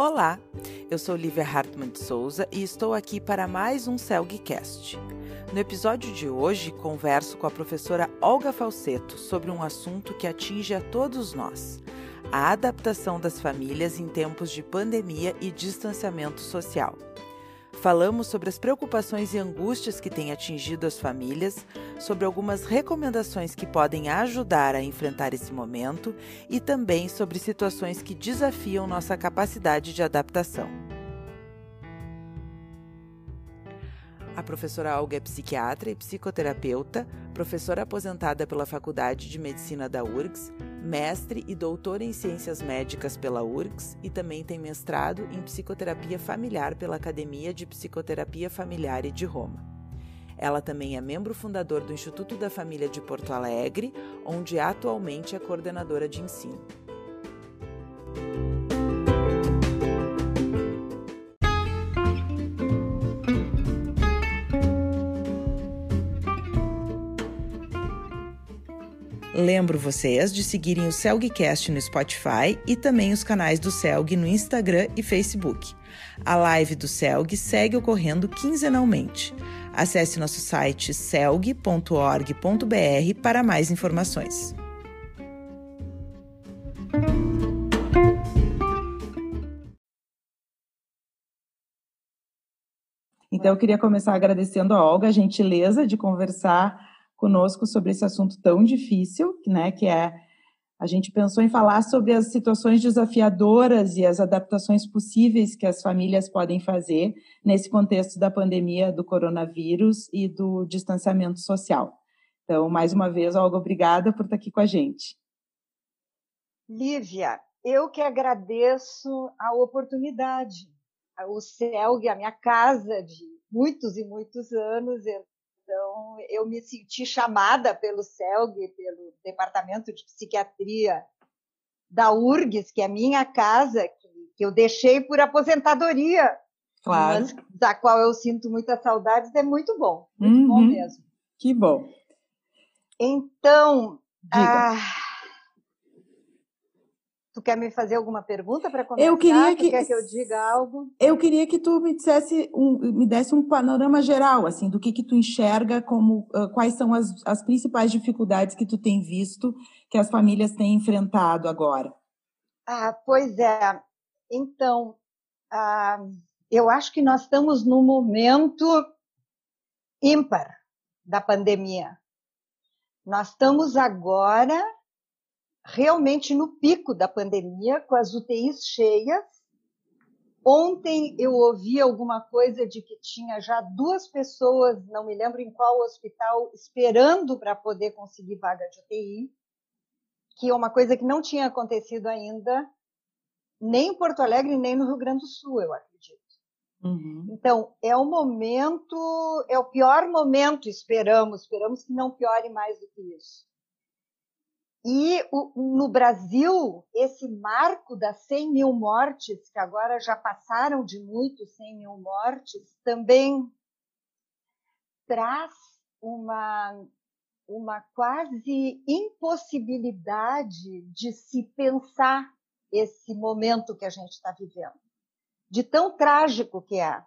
Olá, eu sou Lívia Hartmann de Souza e estou aqui para mais um CELGcast. No episódio de hoje, converso com a professora Olga Falseto sobre um assunto que atinge a todos nós: a adaptação das famílias em tempos de pandemia e distanciamento social. Falamos sobre as preocupações e angústias que têm atingido as famílias, sobre algumas recomendações que podem ajudar a enfrentar esse momento e também sobre situações que desafiam nossa capacidade de adaptação. A professora Olga é psiquiatra e psicoterapeuta, professora aposentada pela Faculdade de Medicina da URGS, mestre e doutora em Ciências Médicas pela URGS e também tem mestrado em Psicoterapia Familiar pela Academia de Psicoterapia Familiar de Roma. Ela também é membro fundador do Instituto da Família de Porto Alegre, onde atualmente é coordenadora de ensino. Lembro vocês de seguirem o Celgcast no Spotify e também os canais do Celg no Instagram e Facebook. A live do Celg segue ocorrendo quinzenalmente. Acesse nosso site celg.org.br para mais informações. Então, eu queria começar agradecendo a Olga a gentileza de conversar conosco sobre esse assunto tão difícil, né, que é a gente pensou em falar sobre as situações desafiadoras e as adaptações possíveis que as famílias podem fazer nesse contexto da pandemia do coronavírus e do distanciamento social. Então, mais uma vez, Olga, obrigada por estar aqui com a gente. Lívia, eu que agradeço a oportunidade. O CELG, a minha casa de muitos e muitos anos, então, eu me senti chamada pelo CELG, pelo Departamento de Psiquiatria da URGS, que é minha casa, que, que eu deixei por aposentadoria, claro. mas da qual eu sinto muitas saudades, é muito bom, muito uhum. bom mesmo. Que bom. Então, ah, Tu quer me fazer alguma pergunta para começar? Eu queria que, tu quer que eu diga algo? Eu queria que tu me dissesse, um, me desse um panorama geral, assim, do que que tu enxerga como, uh, quais são as, as principais dificuldades que tu tem visto que as famílias têm enfrentado agora. Ah, pois é. Então, ah, eu acho que nós estamos num momento ímpar da pandemia. Nós estamos agora realmente no pico da pandemia, com as UTIs cheias. Ontem eu ouvi alguma coisa de que tinha já duas pessoas, não me lembro em qual hospital, esperando para poder conseguir vaga de UTI, que é uma coisa que não tinha acontecido ainda, nem em Porto Alegre, nem no Rio Grande do Sul, eu acredito. Uhum. Então, é o momento, é o pior momento, esperamos, esperamos que não piore mais do que isso. E o, no Brasil, esse marco das 100 mil mortes, que agora já passaram de muito 100 mil mortes, também traz uma, uma quase impossibilidade de se pensar esse momento que a gente está vivendo, de tão trágico que é.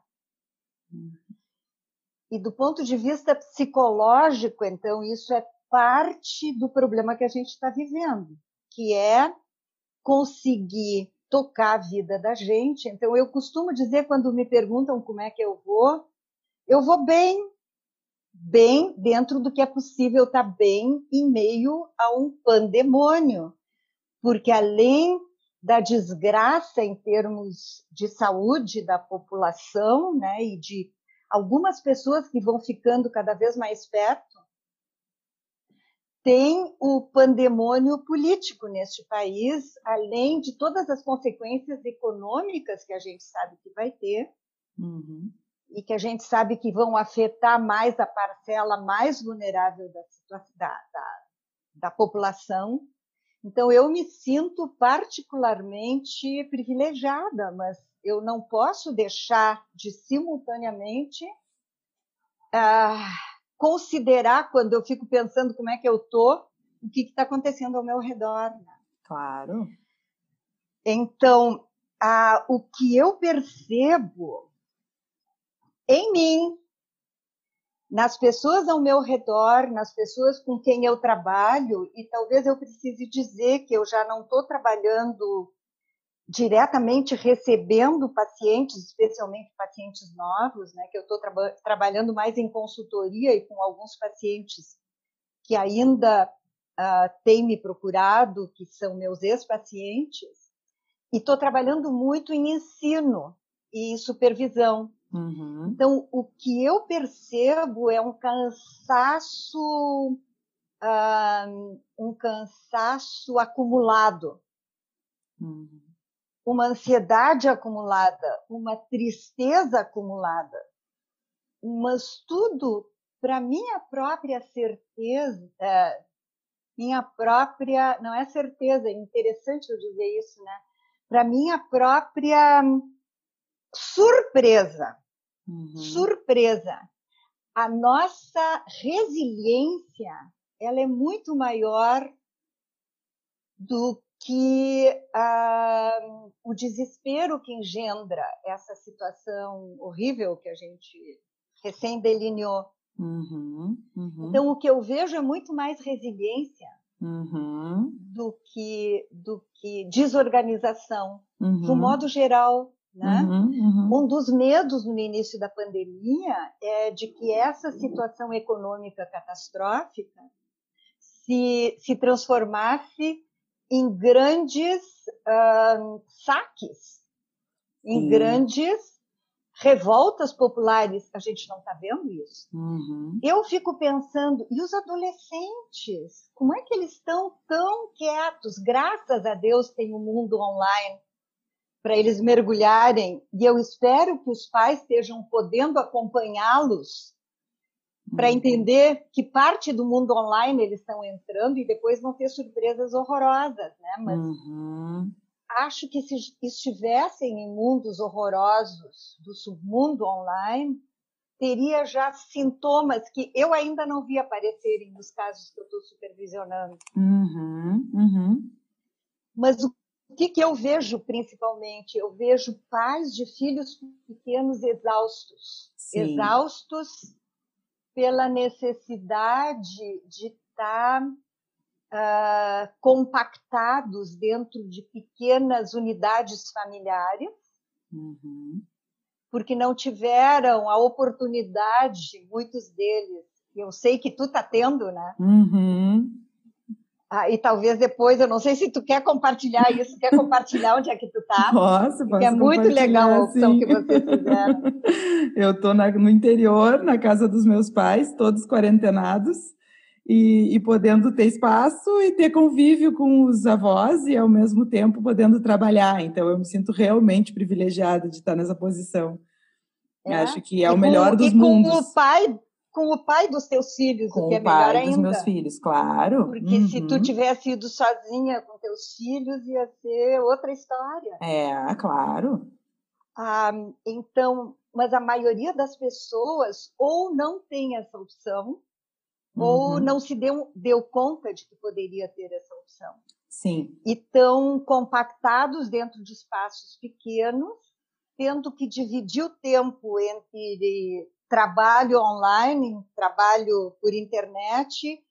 E do ponto de vista psicológico, então, isso é parte do problema que a gente está vivendo, que é conseguir tocar a vida da gente. Então, eu costumo dizer, quando me perguntam como é que eu vou, eu vou bem, bem dentro do que é possível estar tá bem em meio a um pandemônio. Porque além da desgraça em termos de saúde da população, né, e de algumas pessoas que vão ficando cada vez mais perto, tem o pandemônio político neste país, além de todas as consequências econômicas que a gente sabe que vai ter, uhum. e que a gente sabe que vão afetar mais a parcela mais vulnerável da, da, da, da população. Então, eu me sinto particularmente privilegiada, mas eu não posso deixar de simultaneamente. Ah, considerar quando eu fico pensando como é que eu tô, o que está acontecendo ao meu redor. Né? Claro. Então, ah, o que eu percebo em mim, nas pessoas ao meu redor, nas pessoas com quem eu trabalho, e talvez eu precise dizer que eu já não estou trabalhando diretamente recebendo pacientes, especialmente pacientes novos, né, que eu estou tra trabalhando mais em consultoria e com alguns pacientes que ainda uh, têm me procurado, que são meus ex-pacientes, e estou trabalhando muito em ensino e supervisão. Uhum. Então, o que eu percebo é um cansaço, uh, um cansaço acumulado. Uhum uma ansiedade acumulada, uma tristeza acumulada. Mas tudo para minha própria certeza, é, minha própria, não é certeza, é interessante eu dizer isso, né? Para minha própria surpresa. Uhum. Surpresa. A nossa resiliência, ela é muito maior do que ah, o desespero que engendra essa situação horrível que a gente recém delineou. Uhum, uhum. Então, o que eu vejo é muito mais resiliência uhum. do, que, do que desorganização, do uhum. modo geral. Né? Uhum, uhum. Um dos medos no início da pandemia é de que essa situação econômica catastrófica se, se transformasse em grandes uh, saques, em grandes revoltas populares. A gente não está vendo isso. Uhum. Eu fico pensando, e os adolescentes? Como é que eles estão tão quietos? Graças a Deus tem o um mundo online para eles mergulharem, e eu espero que os pais estejam podendo acompanhá-los para uhum. entender que parte do mundo online eles estão entrando e depois vão ter surpresas horrorosas, né? Mas uhum. acho que se estivessem em mundos horrorosos do submundo online, teria já sintomas que eu ainda não vi aparecerem nos casos que eu estou supervisionando. Uhum. uhum. Mas o que, que eu vejo principalmente? Eu vejo pais de filhos pequenos exaustos, Sim. exaustos pela necessidade de estar uh, compactados dentro de pequenas unidades familiares, uhum. porque não tiveram a oportunidade, muitos deles, eu sei que tu está tendo, né? Uhum. Ah, e talvez depois, eu não sei se tu quer compartilhar isso, quer compartilhar onde é que tu tá? Posso, posso é muito legal a opção sim. que vocês fizeram. eu estou no interior, na casa dos meus pais, todos quarentenados, e, e, podendo ter espaço e ter convívio com os avós e, ao mesmo tempo, podendo trabalhar. Então, eu me sinto realmente privilegiada de estar nessa posição. É. Acho que é o melhor com, dos e mundos. E com o pai com o pai dos teus filhos, com o que é o pai melhor dos ainda. meus filhos, claro. Porque uhum. se tu uhum. tivesse ido sozinha com teus filhos, ia ser outra história. É, claro. Ah, então, mas a maioria das pessoas ou não tem essa opção, uhum. ou não se deu, deu conta de que poderia ter essa opção. Sim. E estão compactados dentro de espaços pequenos, tendo que dividir o tempo entre trabalho online, trabalho por internet,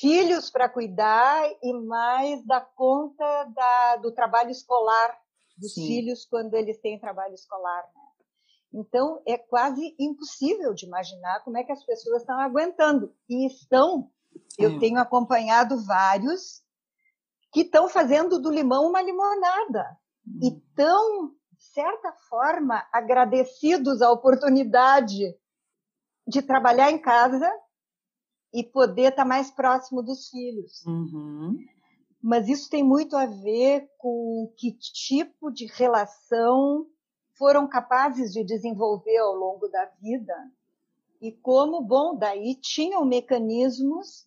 filhos para cuidar e mais da conta da, do trabalho escolar dos Sim. filhos quando eles têm trabalho escolar. Né? Então, é quase impossível de imaginar como é que as pessoas estão aguentando. E estão, eu é. tenho acompanhado vários que estão fazendo do limão uma limonada. Hum. E estão certa forma, agradecidos à oportunidade de trabalhar em casa e poder estar mais próximo dos filhos. Uhum. Mas isso tem muito a ver com que tipo de relação foram capazes de desenvolver ao longo da vida e como, bom, daí tinham mecanismos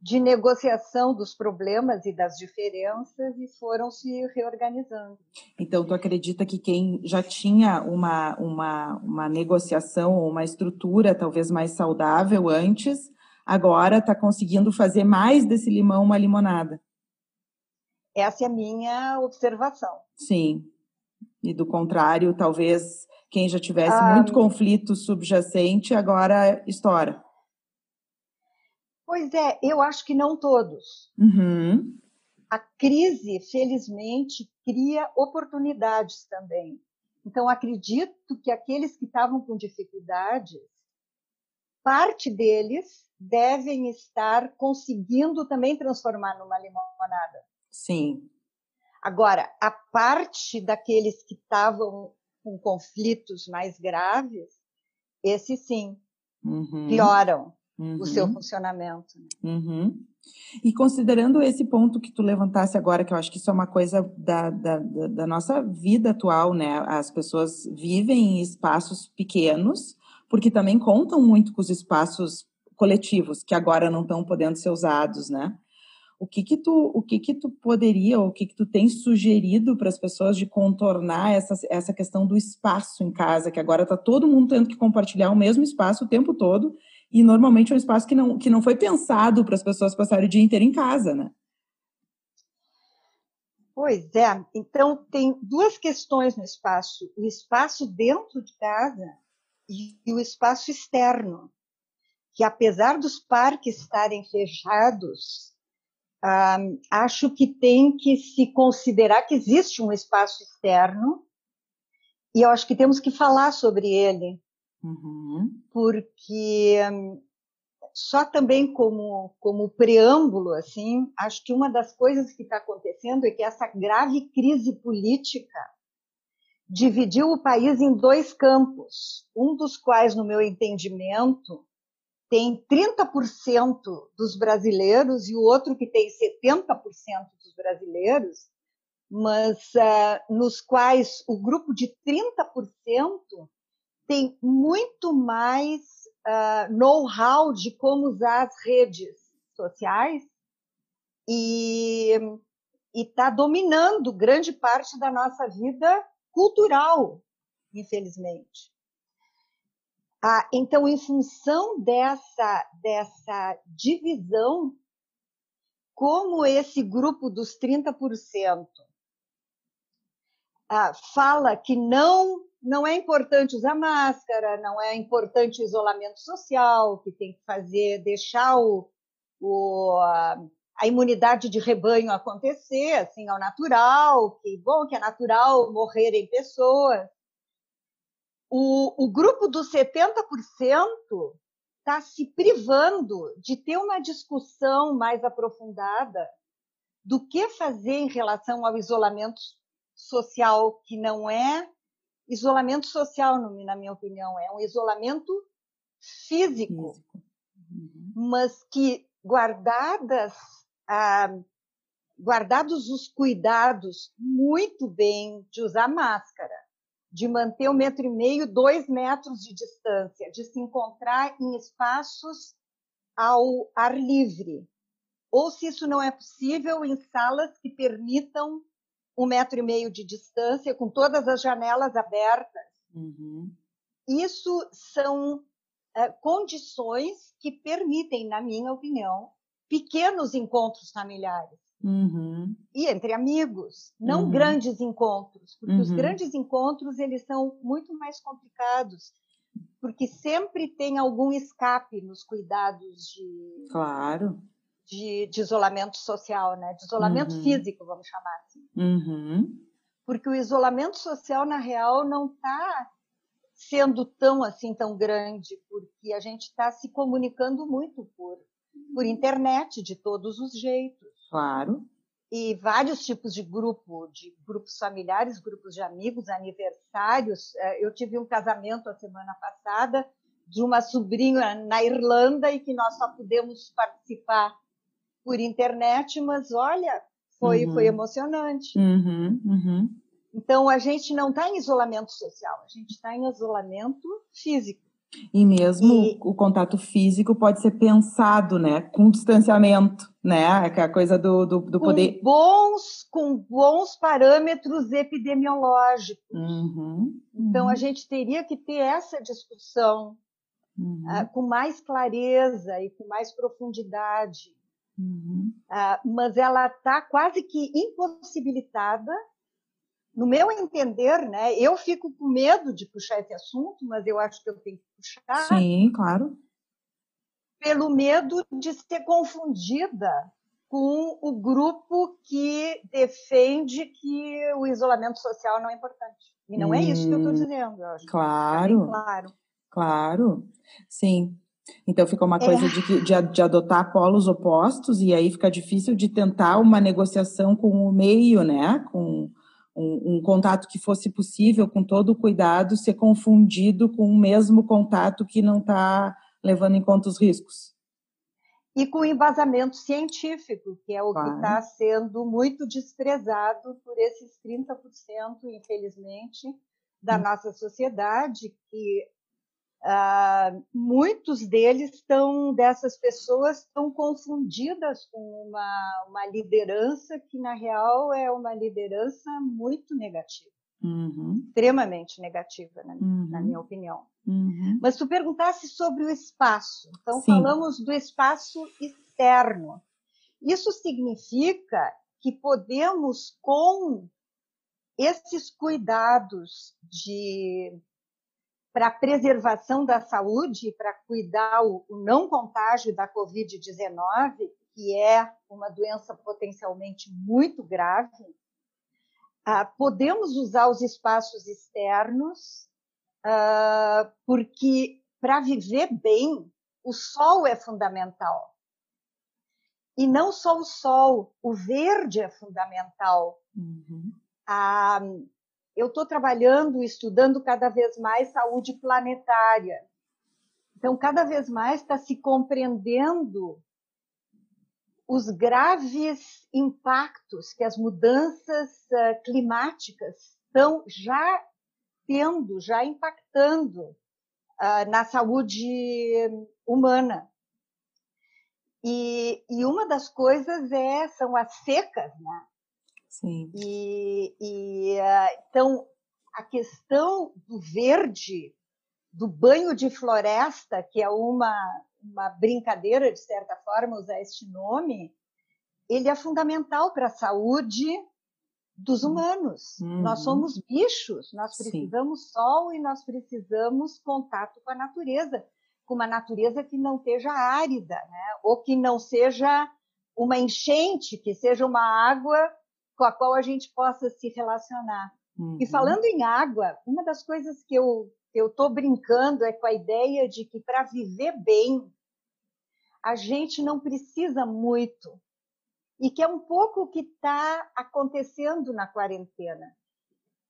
de negociação dos problemas e das diferenças e foram se reorganizando. Então, tu acredita que quem já tinha uma, uma, uma negociação ou uma estrutura talvez mais saudável antes, agora está conseguindo fazer mais desse limão uma limonada? Essa é a minha observação. Sim. E do contrário, talvez quem já tivesse ah, muito conflito subjacente agora estoura. Pois é, eu acho que não todos. Uhum. A crise, felizmente, cria oportunidades também. Então, acredito que aqueles que estavam com dificuldades, parte deles devem estar conseguindo também transformar numa limonada. Sim. Agora, a parte daqueles que estavam com conflitos mais graves, esses sim uhum. pioram uhum. o seu funcionamento. Né? Uhum. E considerando esse ponto que tu levantasse agora, que eu acho que isso é uma coisa da, da, da nossa vida atual, né? As pessoas vivem em espaços pequenos, porque também contam muito com os espaços coletivos, que agora não estão podendo ser usados, né? O que que tu, o que que tu poderia, ou o que que tu tem sugerido para as pessoas de contornar essa, essa questão do espaço em casa, que agora está todo mundo tendo que compartilhar o mesmo espaço o tempo todo, e normalmente é um espaço que não, que não foi pensado para as pessoas passarem o dia inteiro em casa, né? Pois é, então tem duas questões no espaço: o espaço dentro de casa e o espaço externo, que apesar dos parques estarem fechados, um, acho que tem que se considerar que existe um espaço externo e eu acho que temos que falar sobre ele, uhum. porque um, só também como como preâmbulo assim, acho que uma das coisas que está acontecendo é que essa grave crise política dividiu o país em dois campos, um dos quais, no meu entendimento, tem 30% dos brasileiros e o outro que tem 70% dos brasileiros, mas uh, nos quais o grupo de 30% tem muito mais uh, know-how de como usar as redes sociais e está dominando grande parte da nossa vida cultural, infelizmente. Ah, então, em função dessa, dessa divisão, como esse grupo dos 30% ah, fala que não, não é importante usar máscara, não é importante o isolamento social, que tem que fazer, deixar o, o, a imunidade de rebanho acontecer, assim, ao natural, que bom que é natural morrerem pessoas. O, o grupo dos 70% está se privando de ter uma discussão mais aprofundada do que fazer em relação ao isolamento social, que não é isolamento social, na minha opinião, é um isolamento físico, físico. Uhum. mas que guardadas ah, guardados os cuidados muito bem de usar máscara, de manter um metro e meio, dois metros de distância, de se encontrar em espaços ao ar livre. Ou, se isso não é possível, em salas que permitam um metro e meio de distância, com todas as janelas abertas. Uhum. Isso são é, condições que permitem, na minha opinião, pequenos encontros familiares. Uhum. E entre amigos, não uhum. grandes encontros, porque uhum. os grandes encontros eles são muito mais complicados, porque sempre tem algum escape nos cuidados de claro de, de isolamento social, né? De isolamento uhum. físico, vamos chamar. Uhum. Porque o isolamento social na real não está sendo tão assim tão grande, porque a gente está se comunicando muito por por internet de todos os jeitos. Claro. E vários tipos de grupo, de grupos familiares, grupos de amigos, aniversários. É, eu tive um casamento a semana passada de uma sobrinha na Irlanda e que nós só pudemos participar por internet, mas olha, foi, uhum. foi emocionante. Uhum, uhum. Então, a gente não está em isolamento social, a gente está em isolamento físico. E mesmo e... o contato físico pode ser pensado, né, com distanciamento, né, é a coisa do, do, do poder... Com bons, com bons parâmetros epidemiológicos. Uhum, então, uhum. a gente teria que ter essa discussão uhum. uh, com mais clareza e com mais profundidade. Uh, mas ela está quase que impossibilitada no meu entender, né, eu fico com medo de puxar esse assunto, mas eu acho que eu tenho que puxar. Sim, claro. Pelo medo de ser confundida com o grupo que defende que o isolamento social não é importante. E não hum, é isso que eu estou hum, dizendo, eu acho. Claro. claro. Claro. Sim. Então fica uma coisa é. de, de, de, adotar polos opostos e aí fica difícil de tentar uma negociação com o meio, né? Com um, um, contato que fosse possível, com todo o cuidado, ser confundido com o mesmo contato que não está levando em conta os riscos. E com embasamento científico, que é o claro. que está sendo muito desprezado por esses 30%, infelizmente, da hum. nossa sociedade, que Uh, muitos deles estão, dessas pessoas, estão confundidas com uma, uma liderança que, na real, é uma liderança muito negativa. Uhum. Extremamente negativa, na, uhum. na minha opinião. Uhum. Mas tu perguntasse sobre o espaço. Então, Sim. falamos do espaço externo. Isso significa que podemos, com esses cuidados de para a preservação da saúde, para cuidar o, o não contágio da Covid-19, que é uma doença potencialmente muito grave, ah, podemos usar os espaços externos, ah, porque para viver bem, o sol é fundamental. E não só o sol, o verde é fundamental. Uhum. Ah, eu estou trabalhando, estudando cada vez mais saúde planetária. Então, cada vez mais está se compreendendo os graves impactos que as mudanças uh, climáticas estão já tendo, já impactando uh, na saúde humana. E, e, uma das coisas é, são as secas, né? Sim. E, e uh, então a questão do verde, do banho de floresta, que é uma, uma brincadeira de certa forma usar este nome, ele é fundamental para a saúde dos uhum. humanos. Uhum. Nós somos bichos, nós precisamos Sim. sol e nós precisamos contato com a natureza, com uma natureza que não seja árida, né? ou que não seja uma enchente, que seja uma água com a qual a gente possa se relacionar. Uhum. E falando em água, uma das coisas que eu eu estou brincando é com a ideia de que para viver bem a gente não precisa muito e que é um pouco o que está acontecendo na quarentena.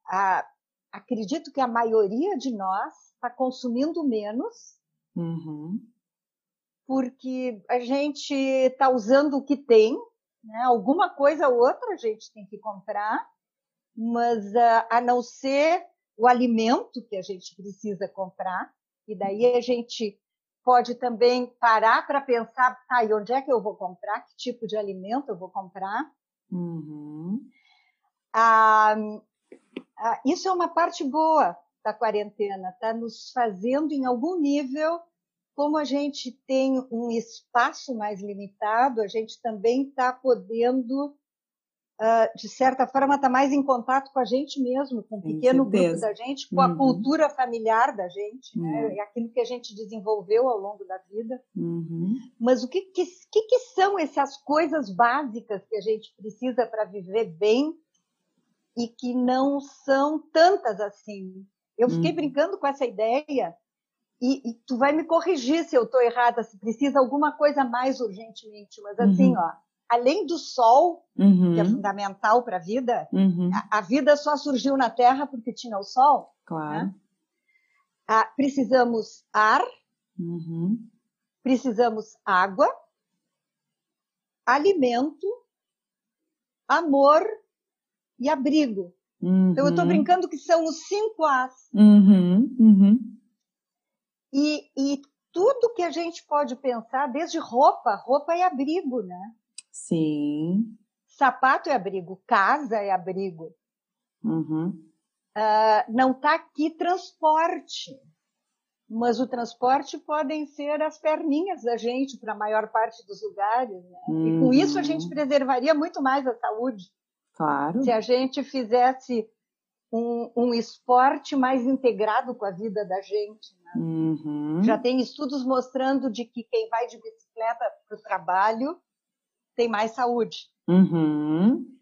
Ah, acredito que a maioria de nós está consumindo menos uhum. porque a gente está usando o que tem né? Alguma coisa ou outra a gente tem que comprar, mas uh, a não ser o alimento que a gente precisa comprar, e daí a gente pode também parar para pensar, tá, e onde é que eu vou comprar? Que tipo de alimento eu vou comprar? Uhum. Ah, ah, isso é uma parte boa da quarentena, está nos fazendo, em algum nível, como a gente tem um espaço mais limitado, a gente também está podendo, uh, de certa forma, estar tá mais em contato com a gente mesmo, com o pequeno grupo da gente, com uhum. a cultura familiar da gente, né? uhum. né? é aquilo que a gente desenvolveu ao longo da vida. Uhum. Mas o que, que, que, que são essas coisas básicas que a gente precisa para viver bem e que não são tantas assim? Eu fiquei uhum. brincando com essa ideia e, e, tu vai me corrigir se eu estou errada, se precisa alguma coisa mais urgentemente, mas assim, uhum. ó, além do sol, uhum. que é fundamental para a vida, uhum. a, vida só surgiu na Terra porque tinha o sol. Claro. Né? Ah, precisamos ar, uhum. precisamos água, alimento, amor e abrigo. Então eu estou uhum. brincando que são os cinco As. Uhum. Uhum. E, e tudo que a gente pode pensar, desde roupa, roupa é abrigo, né? Sim. Sapato é abrigo, casa é abrigo. Uhum. Uh, não está aqui transporte, mas o transporte podem ser as perninhas da gente para a maior parte dos lugares. Né? Uhum. E com isso a gente uhum. preservaria muito mais a saúde. Claro. Se a gente fizesse um, um esporte mais integrado com a vida da gente. Uhum. Já tem estudos mostrando de que quem vai de bicicleta para o trabalho tem mais saúde. Uhum.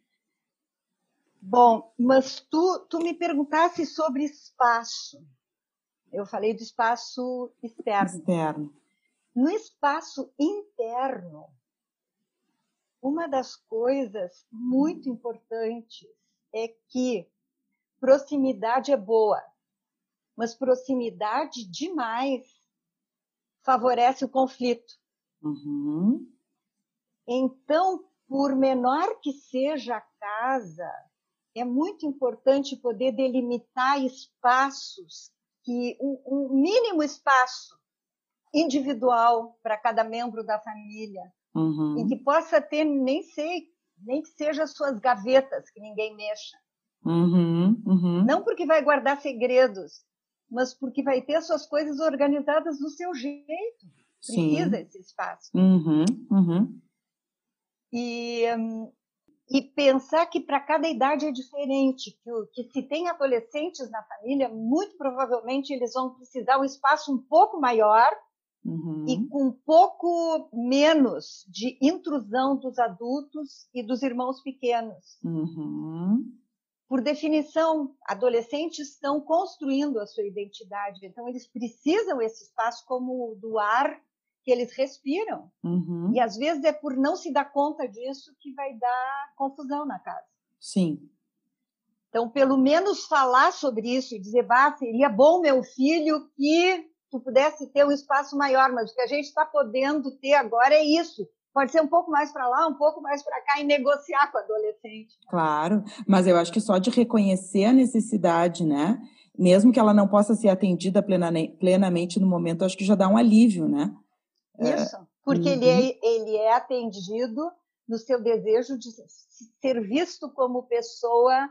Bom, mas tu, tu me perguntasse sobre espaço. Eu falei do espaço externo. Externo. No espaço interno, uma das coisas muito importantes é que proximidade é boa, mas proximidade demais favorece o conflito. Uhum. Então, por menor que seja a casa, é muito importante poder delimitar espaços que um, um mínimo espaço individual para cada membro da família, uhum. em que possa ter nem sei nem que seja suas gavetas que ninguém mexa, Uhum, uhum. Não porque vai guardar segredos, mas porque vai ter suas coisas organizadas do seu jeito. Precisa Sim. esse espaço. Uhum, uhum. e, e pensar que para cada idade é diferente, que, que se tem adolescentes na família, muito provavelmente eles vão precisar um espaço um pouco maior Uhum. e com um pouco menos de intrusão dos adultos e dos irmãos pequenos. Uhum por definição, adolescentes estão construindo a sua identidade, então eles precisam esse espaço como do ar que eles respiram. Uhum. E às vezes é por não se dar conta disso que vai dar confusão na casa. Sim. Então, pelo menos falar sobre isso e dizer, bah, seria bom, meu filho, que tu pudesse ter um espaço maior, mas o que a gente está podendo ter agora é isso pode ser um pouco mais para lá, um pouco mais para cá e negociar com o adolescente. Claro, mas eu acho que só de reconhecer a necessidade, né? Mesmo que ela não possa ser atendida plenamente no momento, acho que já dá um alívio, né? É, Isso, porque uhum. ele, é, ele é atendido no seu desejo de ser visto como pessoa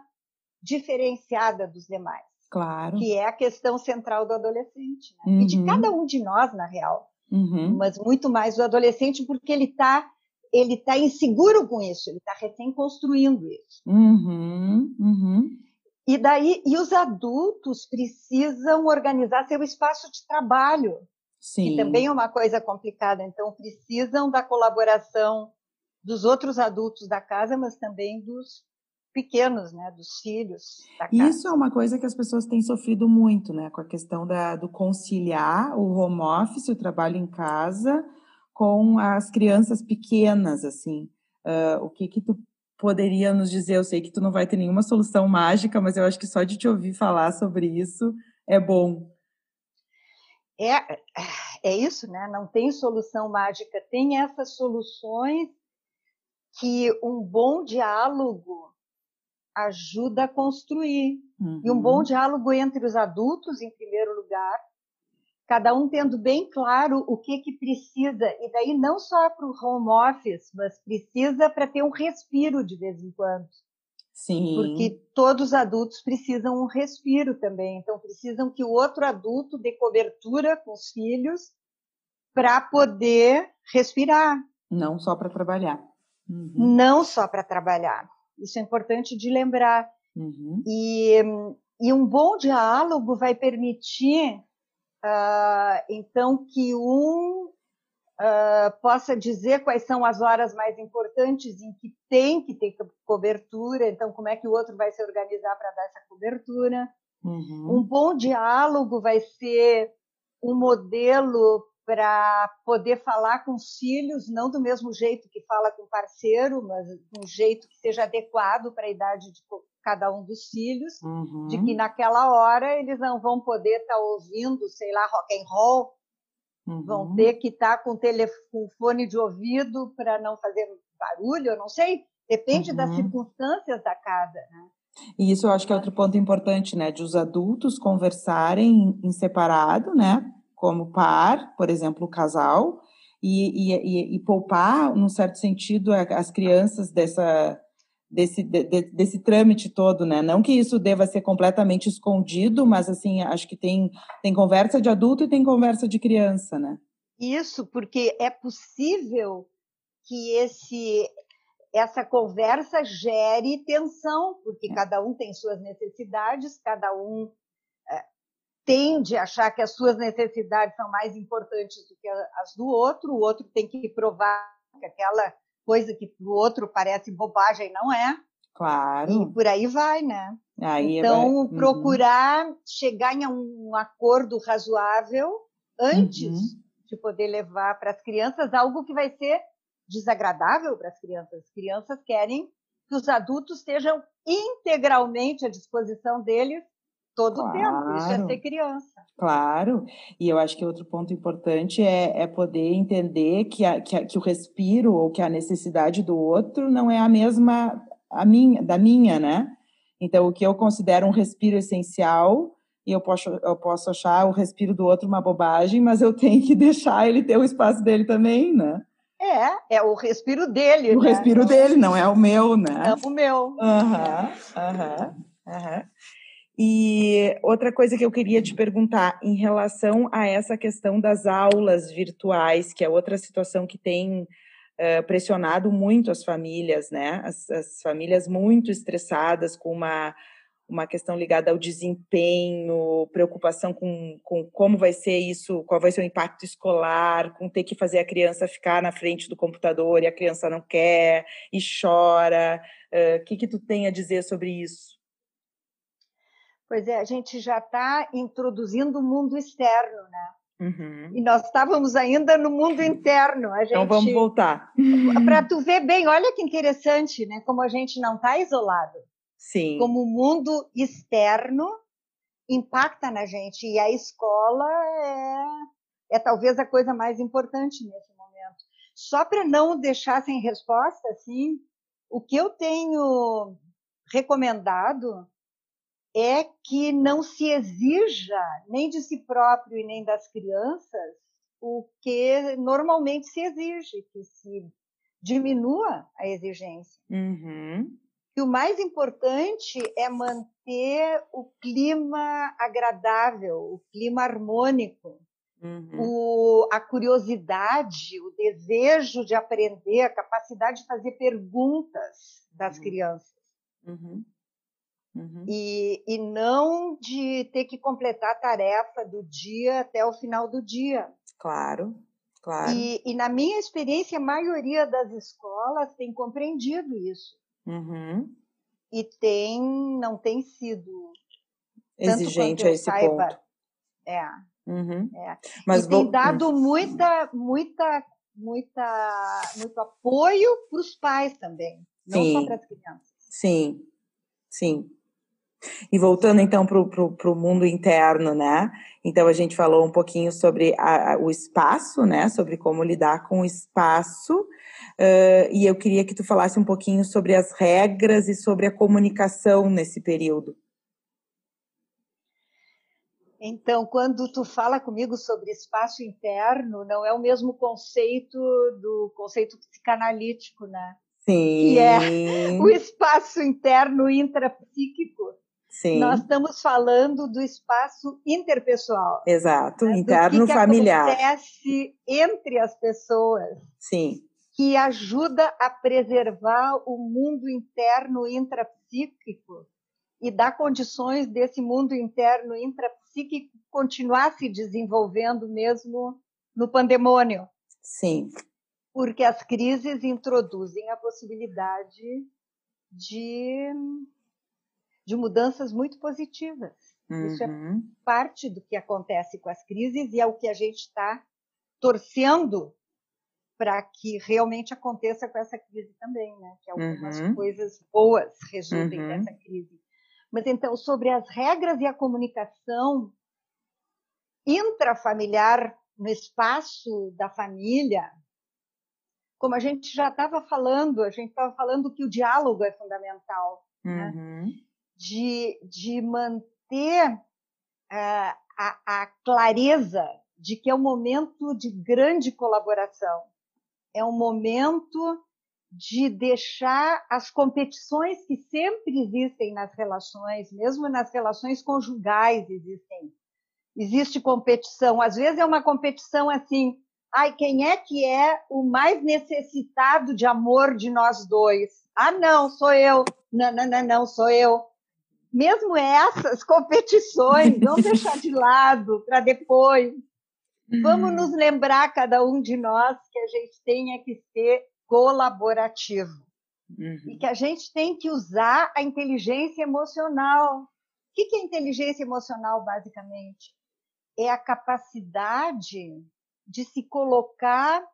diferenciada dos demais. Claro. Que é a questão central do adolescente. Né? Uhum. E de uhum. cada um de nós, na real uhum. mas muito mais o adolescente, porque ele está ele tá inseguro com isso, ele está recém construindo isso. Uhum. Uhum. E daí, e os adultos precisam organizar seu espaço de trabalho, Sim. que também é uma coisa complicada. Então, precisam da colaboração dos outros adultos da casa, mas também dos pequenos, né, dos filhos. Isso é uma coisa que as pessoas têm sofrido muito, né, com a questão da, do conciliar o home office, o trabalho em casa, com as crianças pequenas, assim. Uh, o que que tu poderia nos dizer? Eu sei que tu não vai ter nenhuma solução mágica, mas eu acho que só de te ouvir falar sobre isso é bom. É, é isso, né? Não tem solução mágica. Tem essas soluções que um bom diálogo ajuda a construir. Uhum. E um bom uhum. diálogo entre os adultos, em primeiro lugar, cada um tendo bem claro o que, que precisa, e daí não só para o home office, mas precisa para ter um respiro de vez em quando. Sim. Porque todos os adultos precisam um respiro também, então precisam que o outro adulto dê cobertura com os filhos para poder respirar. Não só para trabalhar. Uhum. Não só para trabalhar. Isso é importante de lembrar. Uhum. E, e um bom diálogo vai permitir, uh, então, que um uh, possa dizer quais são as horas mais importantes em que tem que ter cobertura, então, como é que o outro vai se organizar para dar essa cobertura. Uhum. Um bom diálogo vai ser um modelo para poder falar com os filhos, não do mesmo jeito que fala com o parceiro, mas de um jeito que seja adequado para a idade de cada um dos filhos, uhum. de que naquela hora eles não vão poder estar tá ouvindo, sei lá, rock and roll, uhum. vão ter que estar tá com, com fone de ouvido para não fazer barulho, eu não sei, depende uhum. das circunstâncias da casa, né? E isso eu acho que é outro ponto importante, né? De os adultos conversarem em separado, né? Como par, por exemplo, o casal, e, e, e, poupar, num certo sentido, as crianças dessa, desse, de, desse trâmite todo, né? Não que isso deva ser completamente escondido, mas assim, acho que tem, tem conversa de adulto e tem conversa de criança, né? Isso, porque é possível que esse essa conversa gere tensão, porque é. cada um tem suas necessidades, cada um tende a achar que as suas necessidades são mais importantes do que as do outro, o outro tem que provar que aquela coisa que para o outro parece bobagem não é. Claro. E por aí vai, né? Aí então, vai... uhum. procurar chegar em um acordo razoável antes uhum. de poder levar para as crianças algo que vai ser desagradável para as crianças. As crianças querem que os adultos estejam integralmente à disposição deles todo claro. tempo. Isso é ser criança. Claro. E eu acho que outro ponto importante é, é poder entender que, a, que, a, que o respiro ou que a necessidade do outro não é a mesma a minha, da minha, né? Então, o que eu considero um respiro essencial, e eu posso, eu posso achar o respiro do outro uma bobagem, mas eu tenho que deixar ele ter o espaço dele também, né? É, é o respiro dele. O né? respiro dele, não é o meu, né? É o meu. Aham, aham, aham. E outra coisa que eu queria te perguntar em relação a essa questão das aulas virtuais, que é outra situação que tem uh, pressionado muito as famílias, né? As, as famílias muito estressadas com uma uma questão ligada ao desempenho, preocupação com, com como vai ser isso, qual vai ser o impacto escolar, com ter que fazer a criança ficar na frente do computador e a criança não quer e chora. O uh, que, que tu tem a dizer sobre isso? Pois é, a gente já está introduzindo o mundo externo, né? Uhum. E nós estávamos ainda no mundo interno. A gente... Então vamos voltar. Para tu ver bem, olha que interessante, né? Como a gente não está isolado. Sim. Como o mundo externo impacta na gente. E a escola é, é talvez a coisa mais importante nesse momento. Só para não deixar sem resposta, assim, o que eu tenho recomendado é que não se exija nem de si próprio e nem das crianças o que normalmente se exige, que se diminua a exigência. Uhum. E o mais importante é manter o clima agradável, o clima harmônico, uhum. o, a curiosidade, o desejo de aprender, a capacidade de fazer perguntas das uhum. crianças. Uhum. Uhum. E, e não de ter que completar a tarefa do dia até o final do dia. Claro, claro. E, e na minha experiência, a maioria das escolas tem compreendido isso. Uhum. E tem, não tem sido exigente a esse saiba, ponto. É. Uhum. é. Mas e vou... tem dado muita, muita, muita, muito apoio para os pais também, não sim. só para as crianças. Sim, sim. E voltando então para o mundo interno, né? Então a gente falou um pouquinho sobre a, a, o espaço, né? Sobre como lidar com o espaço Uh, e eu queria que tu falasse um pouquinho sobre as regras e sobre a comunicação nesse período. Então, quando tu fala comigo sobre espaço interno, não é o mesmo conceito do conceito psicanalítico, né? Sim. Que é o espaço interno intrapsíquico. Sim. Nós estamos falando do espaço interpessoal. Exato, né? interno que familiar. Que acontece entre as pessoas. Sim que ajuda a preservar o mundo interno intrapsíquico e dá condições desse mundo interno intrapsíquico continuar se desenvolvendo mesmo no pandemônio. Sim. Porque as crises introduzem a possibilidade de, de mudanças muito positivas. Uhum. Isso é parte do que acontece com as crises e é o que a gente está torcendo para que realmente aconteça com essa crise também, né? Que algumas uhum. coisas boas resultem uhum. dessa crise. Mas então, sobre as regras e a comunicação intrafamiliar no espaço da família, como a gente já estava falando, a gente estava falando que o diálogo é fundamental, né? uhum. né? De, de manter uh, a, a clareza de que é um momento de grande colaboração é um momento de deixar as competições que sempre existem nas relações, mesmo nas relações conjugais existem. Existe competição, às vezes é uma competição assim, Ai, quem é que é o mais necessitado de amor de nós dois? Ah, não, sou eu. Não, não, não, não, sou eu. Mesmo essas competições, vamos deixar de lado para depois. Vamos nos lembrar, cada um de nós, que a gente tenha que ser colaborativo. Uhum. E que a gente tem que usar a inteligência emocional. O que é inteligência emocional, basicamente? É a capacidade de se colocar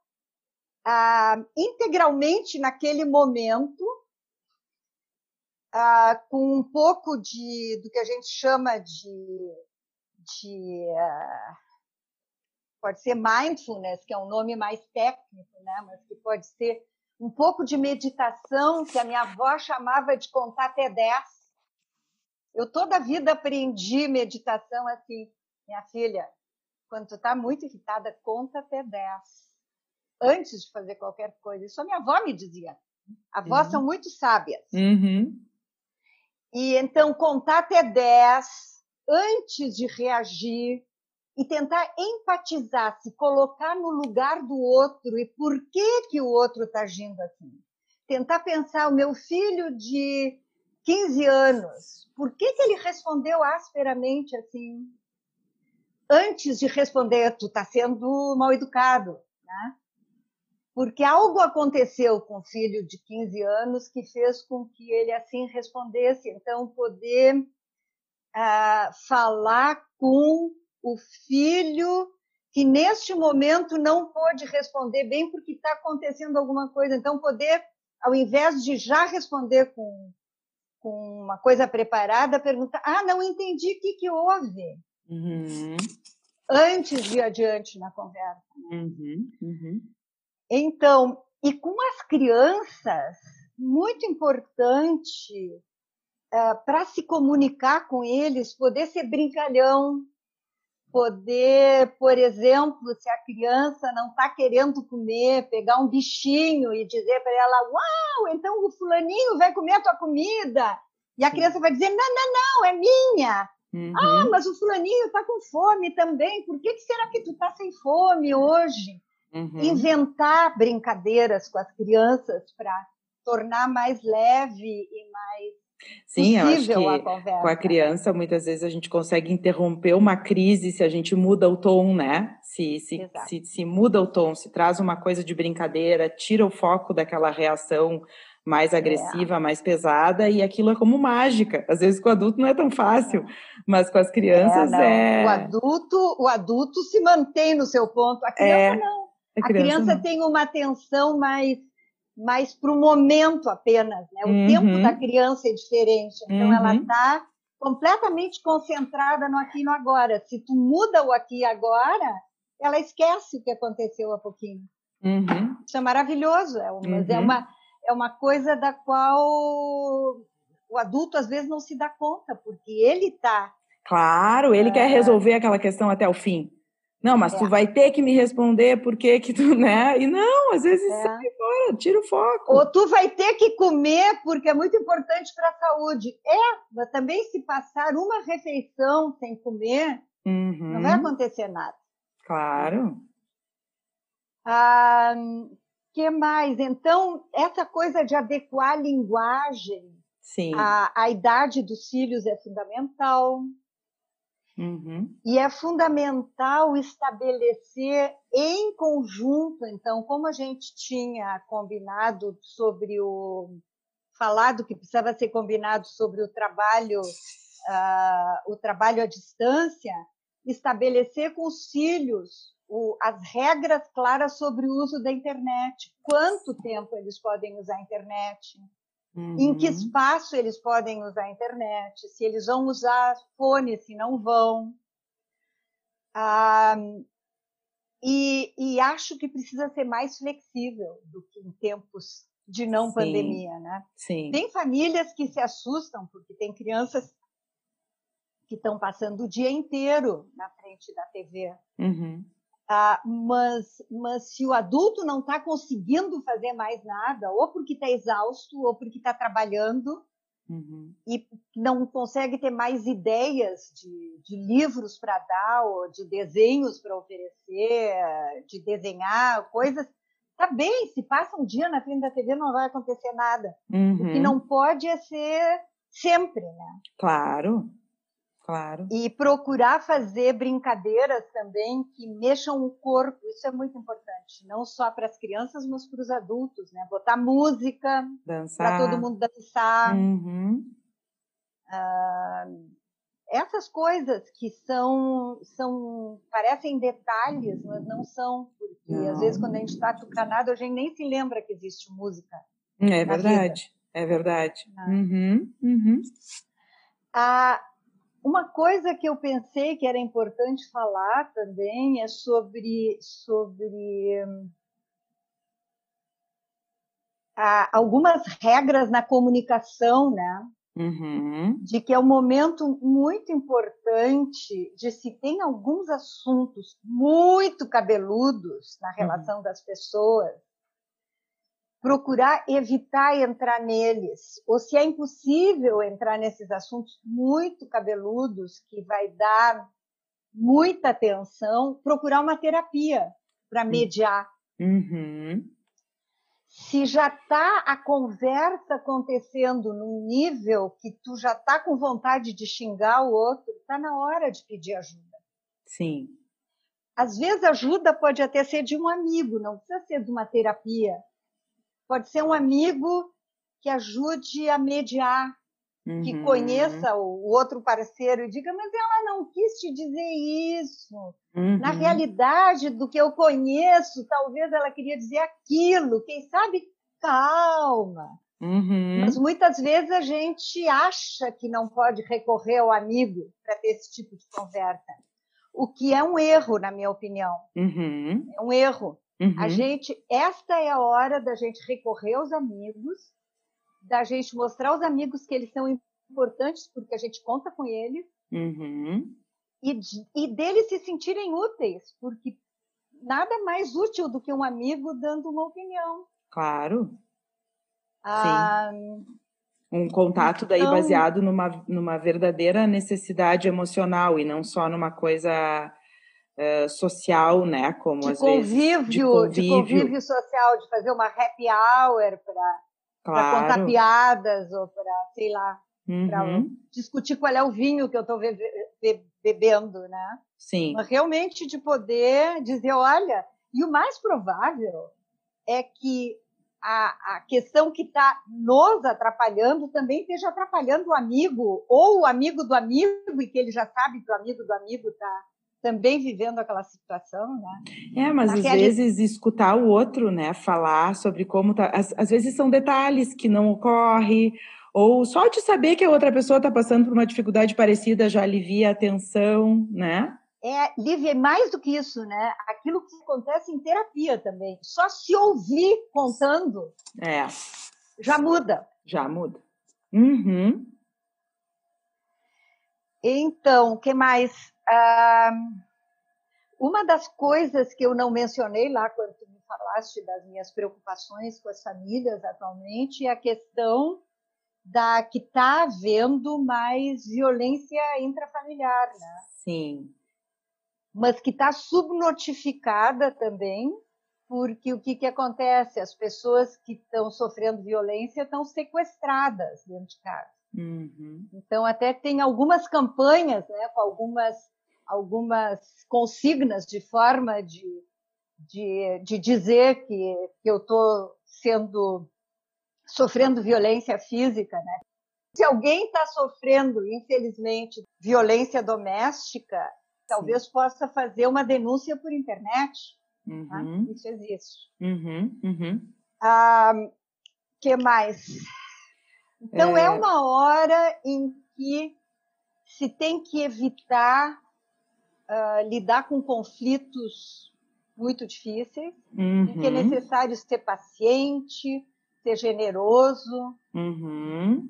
ah, integralmente naquele momento, ah, com um pouco de do que a gente chama de, de ah, pode ser mindfulness, que é um nome mais técnico, né? mas que pode ser um pouco de meditação, que a minha avó chamava de contar até 10. Eu toda a vida aprendi meditação assim, minha filha, quando tu está muito irritada, conta até 10. Antes de fazer qualquer coisa. Isso a minha avó me dizia. Avós uhum. são muito sábias. Uhum. E então, contar até 10 antes de reagir e tentar empatizar, se colocar no lugar do outro e por que, que o outro está agindo assim. Tentar pensar, o meu filho de 15 anos, por que, que ele respondeu asperamente assim? antes de responder, tu está sendo mal educado, né? Porque algo aconteceu com o filho de 15 anos que fez com que ele assim respondesse. Então, poder uh, falar com o filho que neste momento não pôde responder bem porque está acontecendo alguma coisa. Então, poder, ao invés de já responder com, com uma coisa preparada, perguntar: ah, não entendi o que, que houve. Uhum. Antes de adiante na conversa. Né? Uhum, uhum. Então, e com as crianças, muito importante uh, para se comunicar com eles, poder ser brincalhão, poder, por exemplo, se a criança não está querendo comer, pegar um bichinho e dizer para ela: Uau, então o fulaninho vai comer a tua comida. E a criança vai dizer: Não, não, não, é minha. Uhum. Ah, mas o fulaninho está com fome também. Por que, que será que tu está sem fome hoje? Uhum. Inventar brincadeiras com as crianças para tornar mais leve e mais Sim, eu acho que a com a criança muitas vezes a gente consegue interromper uma crise se a gente muda o tom, né? Se, se, se, se, muda o tom, se traz uma coisa de brincadeira, tira o foco daquela reação mais agressiva, é. mais pesada, e aquilo é como mágica. Às vezes com o adulto não é tão fácil, mas com as crianças é. é... O adulto, o adulto se mantém no seu ponto, a criança é. não. A criança, a criança tem uma atenção mais mais para o momento apenas, né? O uhum. tempo da criança é diferente, então uhum. ela está completamente concentrada no aqui e no agora. Se tu muda o aqui e agora, ela esquece o que aconteceu há pouquinho. Uhum. Isso é maravilhoso, é, mas é uhum. uma é uma coisa da qual o adulto às vezes não se dá conta, porque ele está. Claro, ele quer resolver aquela questão até o fim. Não, mas é. tu vai ter que me responder por que que tu, né? E não, às vezes é. sai fora, tira o foco. Ou tu vai ter que comer porque é muito importante para a saúde. É, mas também se passar uma refeição sem comer, uhum. não vai acontecer nada. Claro. Ah, que mais? Então, essa coisa de adequar a linguagem Sim. À, à idade dos filhos é fundamental. Uhum. E é fundamental estabelecer em conjunto, então, como a gente tinha combinado sobre o. falado que precisava ser combinado sobre o trabalho, uh, o trabalho à distância, estabelecer com os filhos o, as regras claras sobre o uso da internet. Quanto tempo eles podem usar a internet? Uhum. Em que uhum. espaço eles podem usar a internet? Se eles vão usar fone, se não vão. Ah, e, e, acho que precisa ser mais flexível do que em tempos de não Sim. pandemia, né? Sim. Tem famílias que se assustam porque tem crianças que estão passando o dia inteiro na frente da TV. Uhum. Ah, mas, mas se o adulto não está conseguindo fazer mais nada, ou porque está exausto, ou porque está trabalhando, uhum. e não consegue ter mais ideias de, de livros para dar, ou de desenhos para oferecer, de desenhar, coisas. Tá bem, se passa um dia na frente da TV não vai acontecer nada. Uhum. O que uhum. não pode é ser sempre, né? Claro, claro. E procurar fazer brincadeiras também que mexam o corpo, isso é muito importante, não só para as crianças, mas para os adultos, né? Botar música, para todo mundo dançar. Uhum. Uh, essas coisas que são, são parecem detalhes, mas não são, porque não. às vezes quando a gente está tucanado, a gente nem se lembra que existe música. É verdade, vida. é verdade. Ah. Uhum, uhum. Ah, uma coisa que eu pensei que era importante falar também é sobre, sobre ah, algumas regras na comunicação, né? Uhum. De que é um momento muito importante de se tem alguns assuntos muito cabeludos na uhum. relação uhum. das pessoas, procurar evitar entrar neles. Ou se é impossível entrar nesses assuntos muito cabeludos, que vai dar muita atenção, procurar uma terapia para mediar. Uhum se já está a conversa acontecendo num nível que tu já está com vontade de xingar o outro, está na hora de pedir ajuda. Sim. Às vezes ajuda pode até ser de um amigo, não precisa ser de uma terapia. Pode ser um amigo que ajude a mediar uhum. que conheça o, outro parceiro e diga, mas ela não quis te dizer isso. Uhum. Na realidade, do que eu conheço, talvez ela queria dizer aquilo. Quem sabe, calma. Uhum. Mas muitas vezes a gente acha que não pode recorrer ao amigo para ter esse tipo de conversa. O que é um erro, na minha opinião. Uhum. É um erro. A uhum. gente, esta é a hora da gente recorrer aos amigos da gente mostrar aos amigos que eles são importantes porque a gente conta com eles uhum. e, e deles se sentirem úteis, porque nada mais útil do que um amigo dando uma opinião. Claro. Ah, Sim. Um contato daí então, baseado numa, numa verdadeira necessidade emocional e não só numa coisa uh, social, né? Como de às convívio, vezes. De convívio, de convívio social, de fazer uma happy hour para claro. contar piadas ou para, sei lá, uhum. para discutir qual é o vinho que eu estou be be bebendo, né? Sim. Mas realmente de poder dizer, olha, e o mais provável é que a, a questão que está nos atrapalhando também esteja atrapalhando o amigo, ou o amigo do amigo, e que ele já sabe que o amigo do amigo está também vivendo aquela situação, né? É, mas às vezes escutar o outro, né, falar sobre como tá, às, às vezes são detalhes que não ocorre, ou só de saber que a outra pessoa está passando por uma dificuldade parecida já alivia a tensão, né? É, Lívia, mais do que isso, né? Aquilo que acontece em terapia também. Só se ouvir contando é. já muda. Já muda. Uhum. Então, o que mais? Uma das coisas que eu não mencionei lá quando tu me falaste das minhas preocupações com as famílias atualmente é a questão da que está havendo mais violência intrafamiliar, né? Sim. Mas que está subnotificada também, porque o que, que acontece? As pessoas que estão sofrendo violência estão sequestradas dentro de casa. Uhum. Então, até tem algumas campanhas, né, com algumas, algumas consignas de forma de, de, de dizer que, que eu estou sendo sofrendo violência física, né? Se alguém está sofrendo, infelizmente, violência doméstica, Sim. talvez possa fazer uma denúncia por internet. Tá? Uhum. Tá? Isso existe. Uhum. Uhum. Ah, que mais? Então, é... é uma hora em que se tem que evitar uh, lidar com conflitos muito difíceis, uhum. em que é uhum. necessário ser paciente, ser generoso. Uhum.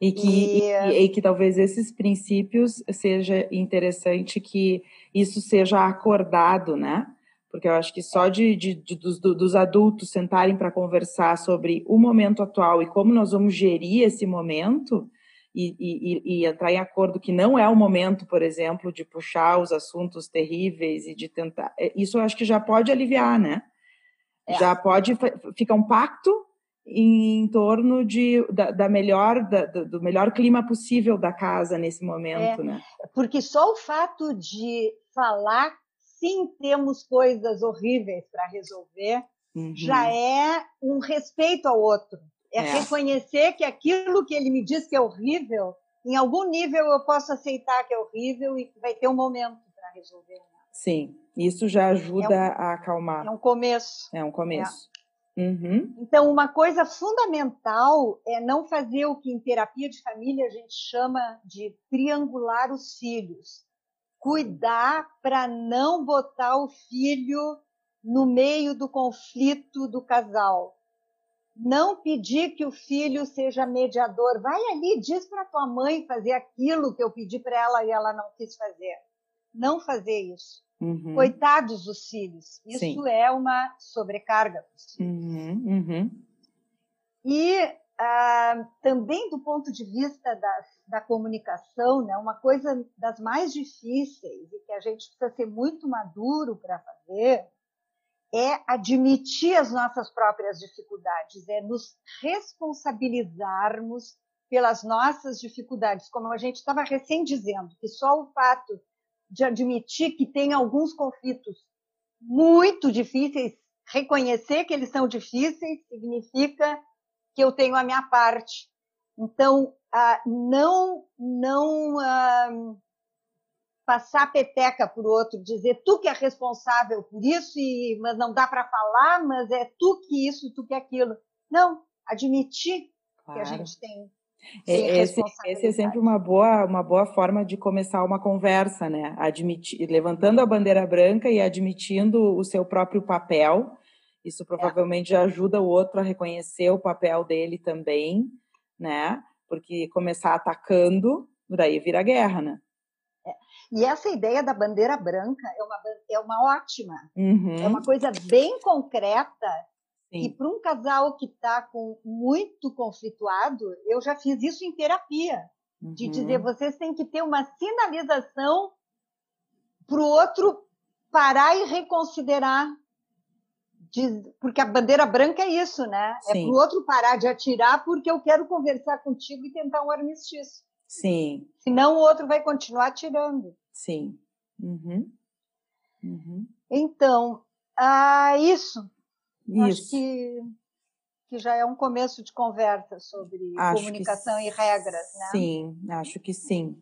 E que, e... E, e que talvez esses princípios seja interessante que isso seja acordado, né? porque eu acho que só de, de, de dos, dos, adultos sentarem para conversar sobre o momento atual e como nós vamos gerir esse momento, e, e, e, entrar em acordo que não é o momento, por exemplo, de puxar os assuntos terríveis e de tentar. É, isso eu acho que já pode aliviar, né? É. Já pode ficar um pacto em, torno de, da, da melhor, da, do melhor clima possível da casa nesse momento, é, né? Porque só o fato de falar sim temos coisas horríveis para resolver uhum. já é um respeito ao outro. É, é, reconhecer que aquilo que ele me diz que é horrível, em algum nível eu posso aceitar que é horrível e vai ter um momento para resolver. Né? Sim, isso já ajuda é um, a acalmar. É um começo. É um começo. É. Uhum. Então, uma coisa fundamental é não fazer o que em terapia de família a gente chama de triangular os filhos. Cuidar para não botar o filho no meio do conflito do casal não pedir que o filho seja mediador. Vai ali, diz para tua mãe fazer aquilo que eu pedi para ela e ela não quis fazer. Não fazer isso. Uhum. Coitados dos filhos. Isso Sim. é uma sobrecarga. Uhum, uhum. E ah, também do ponto de vista da, da comunicação, né, uma coisa das mais difíceis e que a gente precisa ser muito maduro para fazer é admitir as nossas próprias dificuldades, é nos responsabilizarmos pelas nossas dificuldades, como a gente estava recém dizendo, que só o fato de admitir que tem alguns conflitos muito difíceis, reconhecer que eles são difíceis, significa que eu tenho a minha parte. Então, não, não passar peteca para o outro, dizer tu que é responsável por isso, e, mas não dá para falar, mas é tu que isso, tu que aquilo. Não, admitir claro. que a gente tem. É, esse, esse, é sempre uma boa, uma boa forma de começar uma conversa, né? Admitir, levantando a bandeira branca e admitindo o seu próprio papel. Isso provavelmente é. ajuda o outro a reconhecer o papel dele também, né? Porque começar atacando, daí vira guerra, né? E essa ideia da bandeira branca é uma, é uma ótima. Uhum. É uma coisa bem concreta. Sim. E para um casal que está com muito conflituado, eu já fiz isso em terapia. Uhum. De dizer, vocês têm que ter uma sinalização para o outro parar e reconsiderar. De, porque a bandeira branca é isso, né? É Sim. É para o outro parar de atirar porque eu quero conversar contigo e tentar um armistício. Sim. Senão o outro vai continuar atirando. Sim. Uhum. Uhum. Então, ah, isso. isso. Acho que, que já é um começo de conversa sobre acho comunicação que, e regras, né? Sim, acho que sim.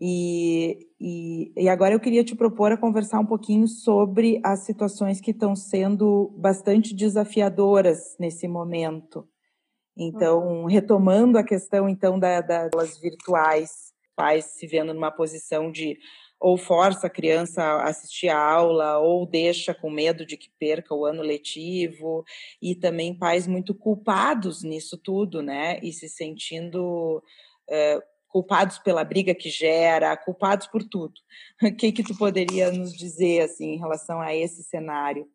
E, e, e, agora eu queria te propor a conversar um pouquinho sobre as situações que estão sendo bastante desafiadoras nesse momento. Então, uhum. retomando a questão então da, das virtuais, pais se vendo numa posição de ou força a criança a assistir a aula, ou deixa com medo de que perca o ano letivo, e também pais muito culpados nisso tudo, né? E se sentindo é, culpados pela briga que gera, culpados por tudo. O que que tu poderia nos dizer assim em relação a esse cenário?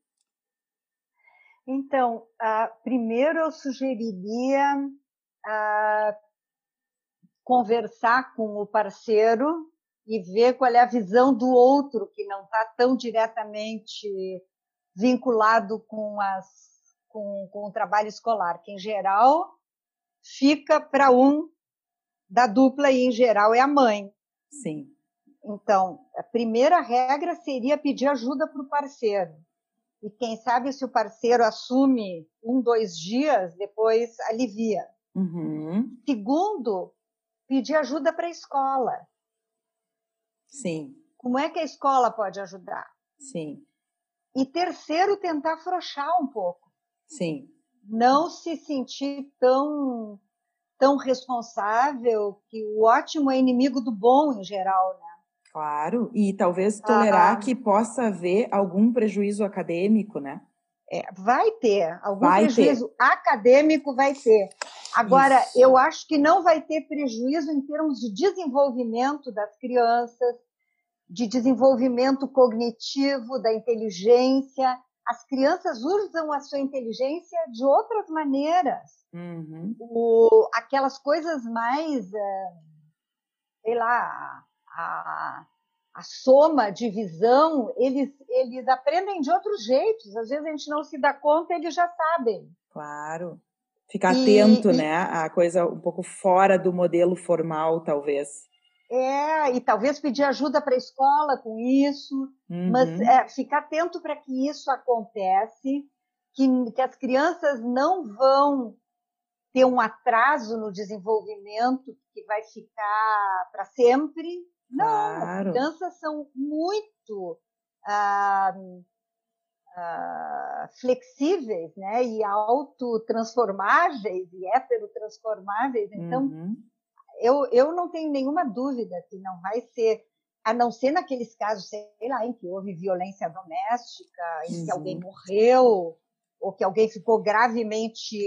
Então, uh, primeiro eu sugeriria uh, conversar com o parceiro e ver qual é a visão do outro que não está tão diretamente vinculado com, as, com, com o trabalho escolar, que em geral fica para um da dupla e em geral é a mãe. Sim. Então, a primeira regra seria pedir ajuda para o parceiro. E quem sabe se o parceiro assume um, dois dias, depois alivia. Uhum. Segundo, pedir ajuda para a escola. Sim. Como é que a escola pode ajudar? Sim. E terceiro, tentar afrouxar um pouco. Sim. Não se sentir tão tão responsável que o ótimo é inimigo do bom em geral, né? Claro, e talvez tolerar ah, que possa haver algum prejuízo acadêmico, né? É, vai ter, algum vai prejuízo ter. acadêmico vai ter. Agora, Isso. eu acho que não vai ter prejuízo em termos de desenvolvimento das crianças, de desenvolvimento cognitivo, da inteligência. As crianças usam a sua inteligência de outras maneiras. Uhum. O, aquelas coisas mais. Uh, sei lá, a, a soma, a divisão, eles, eles aprendem de outros jeitos. Às vezes a gente não se dá conta, eles já sabem. Claro. Ficar e, atento, e, né? A coisa um pouco fora do modelo formal, talvez. É, e talvez pedir ajuda para a escola com isso, uhum. mas é, ficar atento para que isso acontece, que, que as crianças não vão ter um atraso no desenvolvimento que vai ficar para sempre. Não, claro. as crianças são muito ah, ah, flexíveis, né? E autotransformáveis e heterotransformáveis. Então, uhum eu, eu não tenho nenhuma dúvida que não vai ser, a não ser naqueles casos, sei lá, em que houve violência doméstica, em uhum. que alguém morreu, ou que alguém ficou gravemente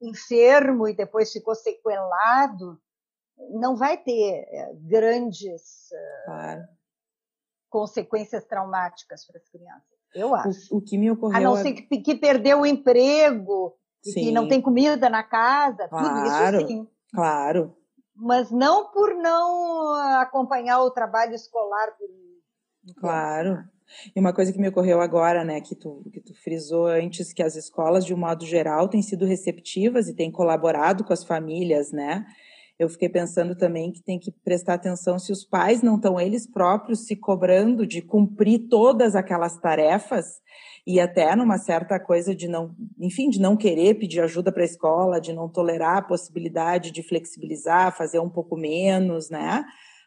enfermo e depois ficou sequelado, não vai ter eh, grandes eh, claro. consequências traumáticas para as crianças. Eu acho. O, o, que me ocorreu. A não ser que, que perdeu o emprego, que não tem comida na casa, claro, tudo isso sim. Claro mas não por não acompanhar o trabalho escolar. Claro. E uma coisa que me ocorreu agora, né, que tu, que tu frisou antes, que as escolas, de um modo geral, têm sido receptivas e têm colaborado com as famílias, né? Eu fiquei pensando também que tem que prestar atenção se os pais não estão eles próprios se cobrando de cumprir todas aquelas tarefas e até numa certa coisa de não, enfim, de não querer pedir ajuda para a escola, de não tolerar a possibilidade de flexibilizar, fazer um pouco menos, né?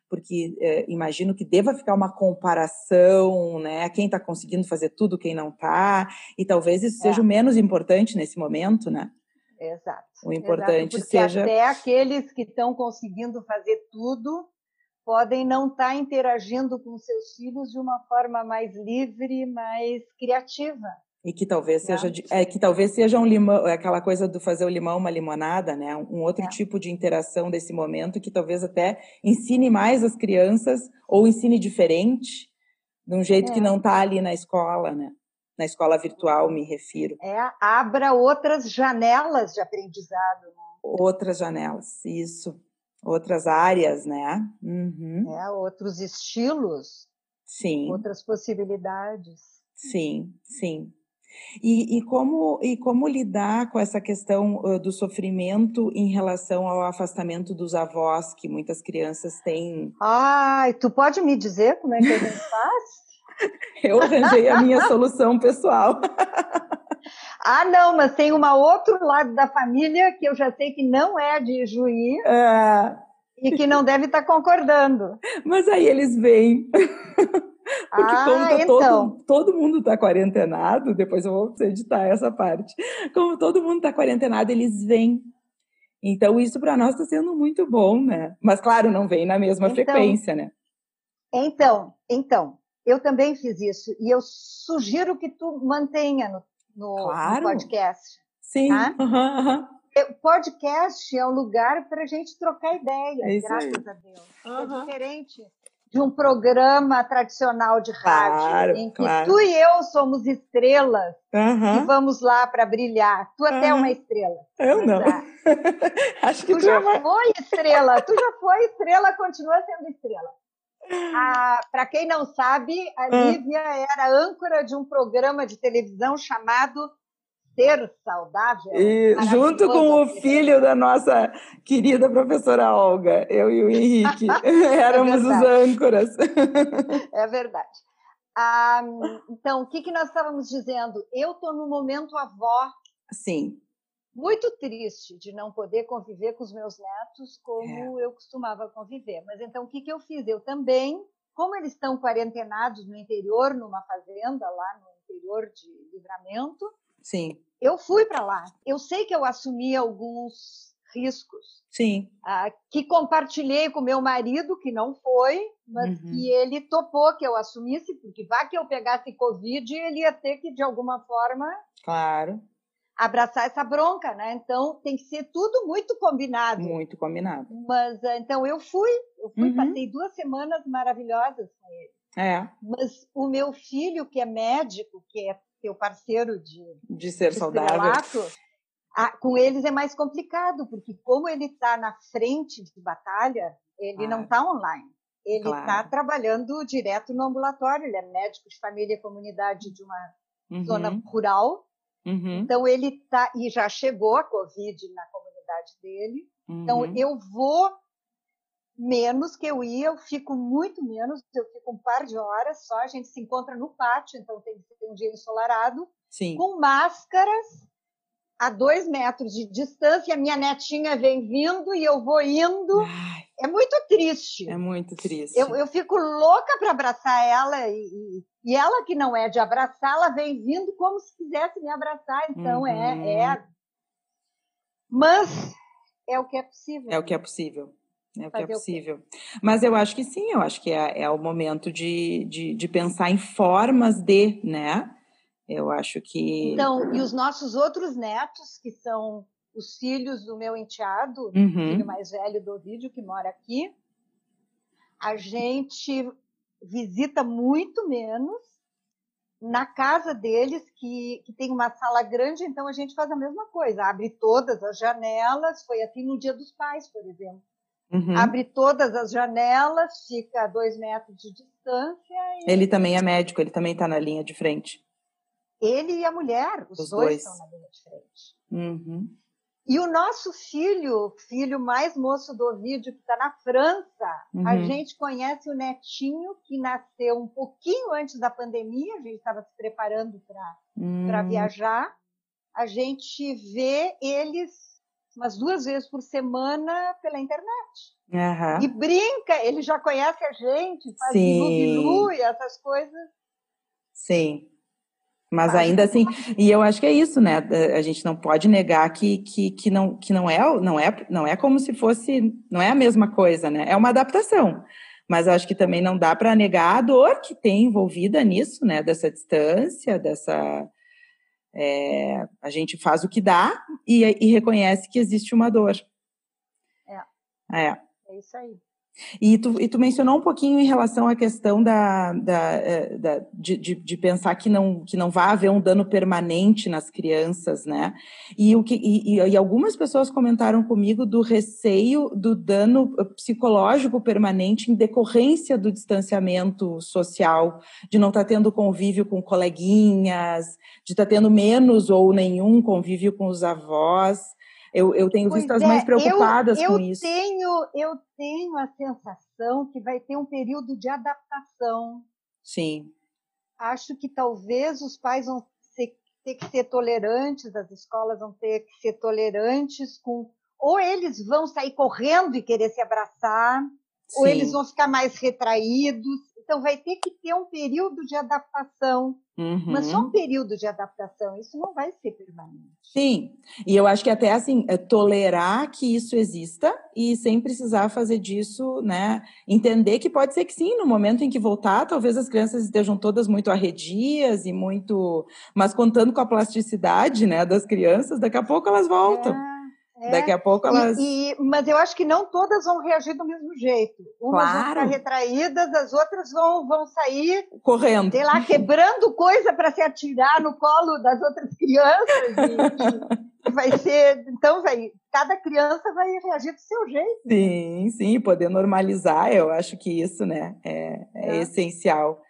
Porque é, imagino que deva ficar uma comparação, né? Quem está conseguindo fazer tudo, quem não está, e talvez isso é. seja o menos importante nesse momento, né? Exato. O importante Exato, seja. Até aqueles que estão conseguindo fazer tudo podem não estar tá interagindo com seus filhos de uma forma mais livre, mais criativa. E que talvez seja de, é que talvez seja um limão, é aquela coisa do fazer o limão uma limonada, né? Um outro é. tipo de interação desse momento que talvez até ensine mais as crianças ou ensine diferente, de um jeito é. que não está ali na escola, né? Na escola virtual, me refiro. É, abra outras janelas de aprendizado. Né? Outras janelas, isso outras áreas, né? Uhum. É, outros estilos. Sim. Outras possibilidades. Sim, sim. E, e, como, e como lidar com essa questão uh, do sofrimento em relação ao afastamento dos avós, que muitas crianças têm? Ai, tu pode me dizer como é que a gente faz? Eu arranjei a minha solução pessoal. Ah, não, mas tem um outro lado da família que eu já sei que não é de Juí é... e que não deve estar concordando. Mas aí eles vêm. Porque ah, como tá então. todo, todo mundo está quarentenado, depois eu vou editar essa parte. Como todo mundo está quarentenado, eles vêm. Então, isso para nós está sendo muito bom, né? Mas, claro, não vem na mesma então, frequência, né? Então, então, eu também fiz isso. E eu sugiro que tu mantenha no no, claro. no podcast. Sim. Tá? Uhum, uhum. O podcast é um lugar para a gente trocar ideias, é graças aí. a Deus. Uhum. É diferente de um programa tradicional de rádio, claro, em que claro. tu e eu somos estrelas uhum. e vamos lá para brilhar. Tu até é uma estrela. Eu não. É. Acho que tu, tu já é foi estrela. Tu já foi estrela, continua sendo estrela. Para quem não sabe, a ah. Lívia era âncora de um programa de televisão chamado Ser Saudável. E junto com o filho da nossa querida professora Olga, eu e o Henrique, éramos é os âncoras. É verdade. Ah, então, o que, que nós estávamos dizendo? Eu estou no momento avó. Sim muito triste de não poder conviver com os meus netos como é. eu costumava conviver. Mas então o que, que eu fiz? Eu também, como eles estão quarentenados no interior, numa fazenda lá no interior de Livramento, sim, eu fui para lá. Eu sei que eu assumi alguns riscos. Sim. Ah, que compartilhei com meu marido, que não foi, mas uhum. que ele topou que eu assumisse, porque vá que eu pegasse Covid, ele ia ter que, de alguma forma. Claro abraçar essa bronca, né? Então tem que ser tudo muito combinado. Muito combinado. Mas eh, então eu fui, eu fui, uhum. passei duas semanas maravilhosas com ele. É. Mas o meu filho, que é médico, que é teu parceiro de de ser saudável, Ah, com eles é mais complicado, porque como ele está na frente de batalha, ele não está online. Ele está claro. trabalhando direto no ambulatório, ele é médico de família e comunidade de uma uhum. zona rural. Uhum. Então ele está e já chegou a Covid na comunidade dele. Então, uhum. Então eu vou menos que eu ia, eu fico muito menos, eu fico um par de horas só, a gente se encontra no pátio, então tem que ser um dia ensolarado, Sim. com máscaras a dois metros de distância, minha netinha vem vindo e eu vou indo. Ai, é muito triste. É muito triste. Eu, eu fico louca para abraçar ela e, e, ela que não é de abraçar, ela vem vindo como se quisesse me abraçar. Então é, uhum. é, é. Mas é o que é possível. É o que é possível. É o que é possível. Mas eu acho que sim, eu acho que é, é o momento de, de, de pensar em formas de, né? Eu acho que. Então, e os nossos outros netos, que são os filhos do meu enteado, uhum. filho mais velho do vídeo que mora aqui, a gente visita muito menos na casa deles, que, que tem uma sala grande, então a gente faz a mesma coisa, abre todas as janelas, foi assim no Dia dos Pais, por exemplo. Uhum. Abre todas as janelas, fica a dois metros de distância. E... Ele também é médico, ele também está na linha de frente. Ele e a mulher, os, os dois, dois, estão na linha de frente. Uhum. E o nosso filho, filho mais moço do vídeo, que está na França, uhum. a gente conhece o netinho que nasceu um pouquinho antes da pandemia, a gente estava se preparando para uhum. viajar. A gente vê eles umas duas vezes por semana pela internet. Uhum. E brinca, ele já conhece a gente, faz Sim. e essas coisas. Sim. Mas ainda assim, e eu acho que é isso, né? A gente não pode negar que, que, que, não, que não, é, não, é, não é como se fosse, não é a mesma coisa, né? É uma adaptação. Mas acho que também não dá para negar a dor que tem envolvida nisso, né? Dessa distância, dessa. É, a gente faz o que dá e, e reconhece que existe uma dor. É. É, é isso aí. E tu, e tu mencionou um pouquinho em relação à questão da, da, eh, da de, de, de, pensar que não, que não vai haver um dano permanente nas crianças, né? E, o que, e, e, algumas pessoas comentaram comigo do receio do dano psicológico permanente em decorrência do distanciamento social, de não estar tá tendo convívio com coleguinhas, de estar tá tendo menos ou nenhum convívio com os avós. Eu, eu tenho pois visto as mães é, preocupadas eu, com eu isso. Tenho, eu tenho a sensação que vai ter um período de adaptação. Sim. Acho que talvez os pais vão ser, ter que ser tolerantes, as escolas vão ter que ser tolerantes com. Ou eles vão sair correndo e querer se abraçar, Sim. ou eles vão ficar mais retraídos. Então, vai ter que ter um período de adaptação. Uhum. Mas só um período de adaptação, isso não vai ser permanente. Sim, e eu acho que até assim, é tolerar que isso exista e sem precisar fazer disso, né? Entender que pode ser que sim, no momento em que voltar, talvez as crianças estejam todas muito arredias e muito. Mas contando com a plasticidade né, das crianças, daqui a pouco elas voltam. É. É, Daqui a pouco elas. E, e, mas eu acho que não todas vão reagir do mesmo jeito. Umas claro. vão ficar retraídas, as outras vão, vão sair correndo. Sei lá, quebrando coisa para se atirar no colo das outras crianças. E, e vai ser. Então, vai, cada criança vai reagir do seu jeito. Sim, sim, poder normalizar, eu acho que isso né, é, é, é. essencial.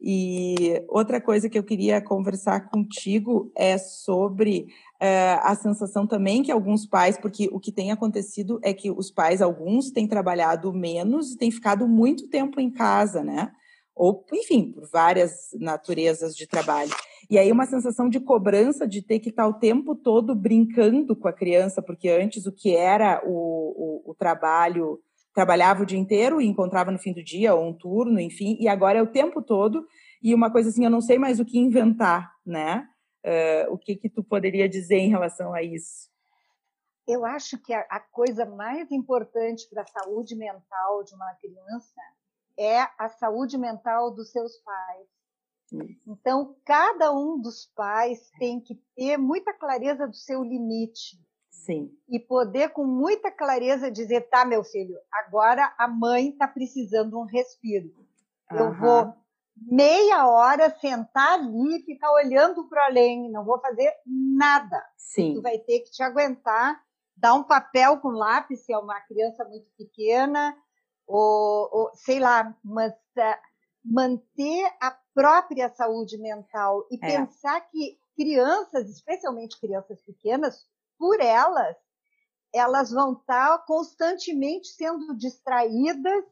E outra coisa que eu queria conversar contigo é sobre é, a sensação também que alguns pais, porque o que tem acontecido é que os pais, alguns, têm trabalhado menos e têm ficado muito tempo em casa, né? Ou, enfim, por várias naturezas de trabalho. E aí uma sensação de cobrança de ter que estar o tempo todo brincando com a criança, porque antes o que era o, o, o trabalho, trabalhava o dia inteiro e encontrava no fim do dia, ou um turno, enfim, e agora é o tempo todo, e uma coisa assim, eu não sei mais o que inventar, né? Uh, o que, que tu poderia dizer em relação a isso? Eu acho que a, a coisa mais importante para a saúde mental de uma criança é a saúde mental dos seus pais. Então, cada um dos pais tem que ter muita clareza do seu limite. Sim. E poder, com muita clareza, dizer: tá, meu filho, agora a mãe está precisando de um respiro. Eu vou meia hora sentar ali e ficar olhando para além, não vou fazer nada. Sim. Tu vai ter que te aguentar, dar um papel com lápis se é uma criança muito pequena, ou, ou sei lá, mas uh, manter a própria saúde mental e é. pensar que crianças, especialmente crianças pequenas, por elas, elas vão estar constantemente sendo distraídas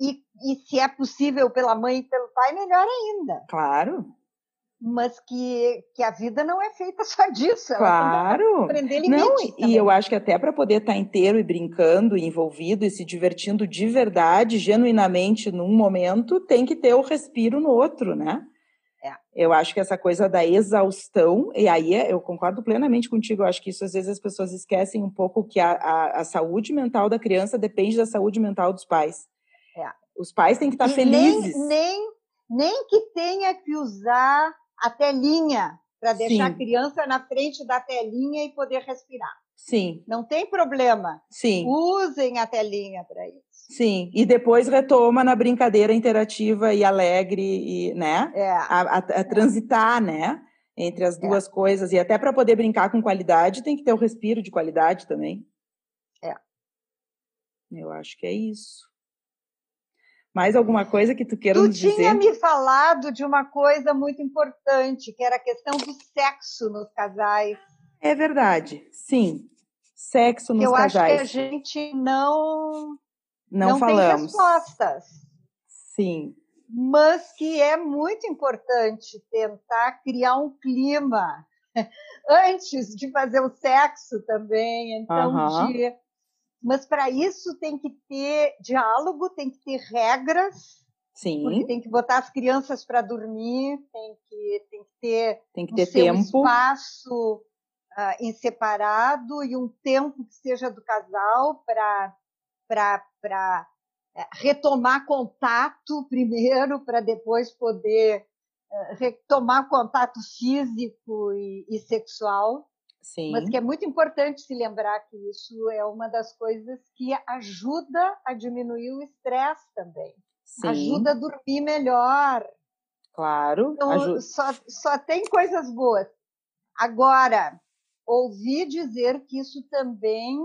e, e se é possível pela mãe e pelo pai, melhor ainda. Claro. Mas que, que a vida não é feita só disso. Claro. Aprender não, também. e eu acho que até para poder estar inteiro e brincando, e envolvido e se divertindo de verdade, genuinamente num momento, tem que ter o respiro no outro, né? É. Eu acho que essa coisa da exaustão, e aí é, eu concordo plenamente contigo, eu acho que isso às vezes as pessoas esquecem um pouco que a, a, a saúde mental da criança depende da saúde mental dos pais. É. Os pais têm que estar e felizes. Nem, nem, nem que tenha que usar a telinha para deixar Sim. a criança na frente da telinha e poder respirar. Sim. Não tem problema. Sim. Usem a telinha para isso. Sim, e depois retoma na brincadeira interativa e alegre, e, né? É. A, a, a transitar, né? Entre as é. duas é. coisas. E até para poder brincar com qualidade, tem que ter o um respiro de qualidade também. É. Eu acho que é isso. Mais alguma coisa que tu queira tu nos dizer? Tu tinha me falado de uma coisa muito importante, que era a questão do sexo nos casais. É verdade, sim. Sexo nos Eu casais. Eu acho que a gente não não, não falamos. tem respostas. Sim. Mas que é muito importante tentar criar um clima antes de fazer o sexo também. Então, uhum. de... mas para isso tem que ter diálogo, tem que ter regras. Sim. Tem que botar as crianças para dormir, tem que, tem que ter, tem que ter um tempo. espaço uh, em separado e um tempo que seja do casal para para é, retomar contato primeiro, para depois poder é, retomar contato físico e, e, sexual. Sim. Mas que é muito importante se lembrar que isso é uma das coisas que ajuda a diminuir o estresse também. Sim. Ajuda a dormir melhor. Claro. Então, ajuda. Só, só tem coisas boas. Agora, ouvi dizer que isso também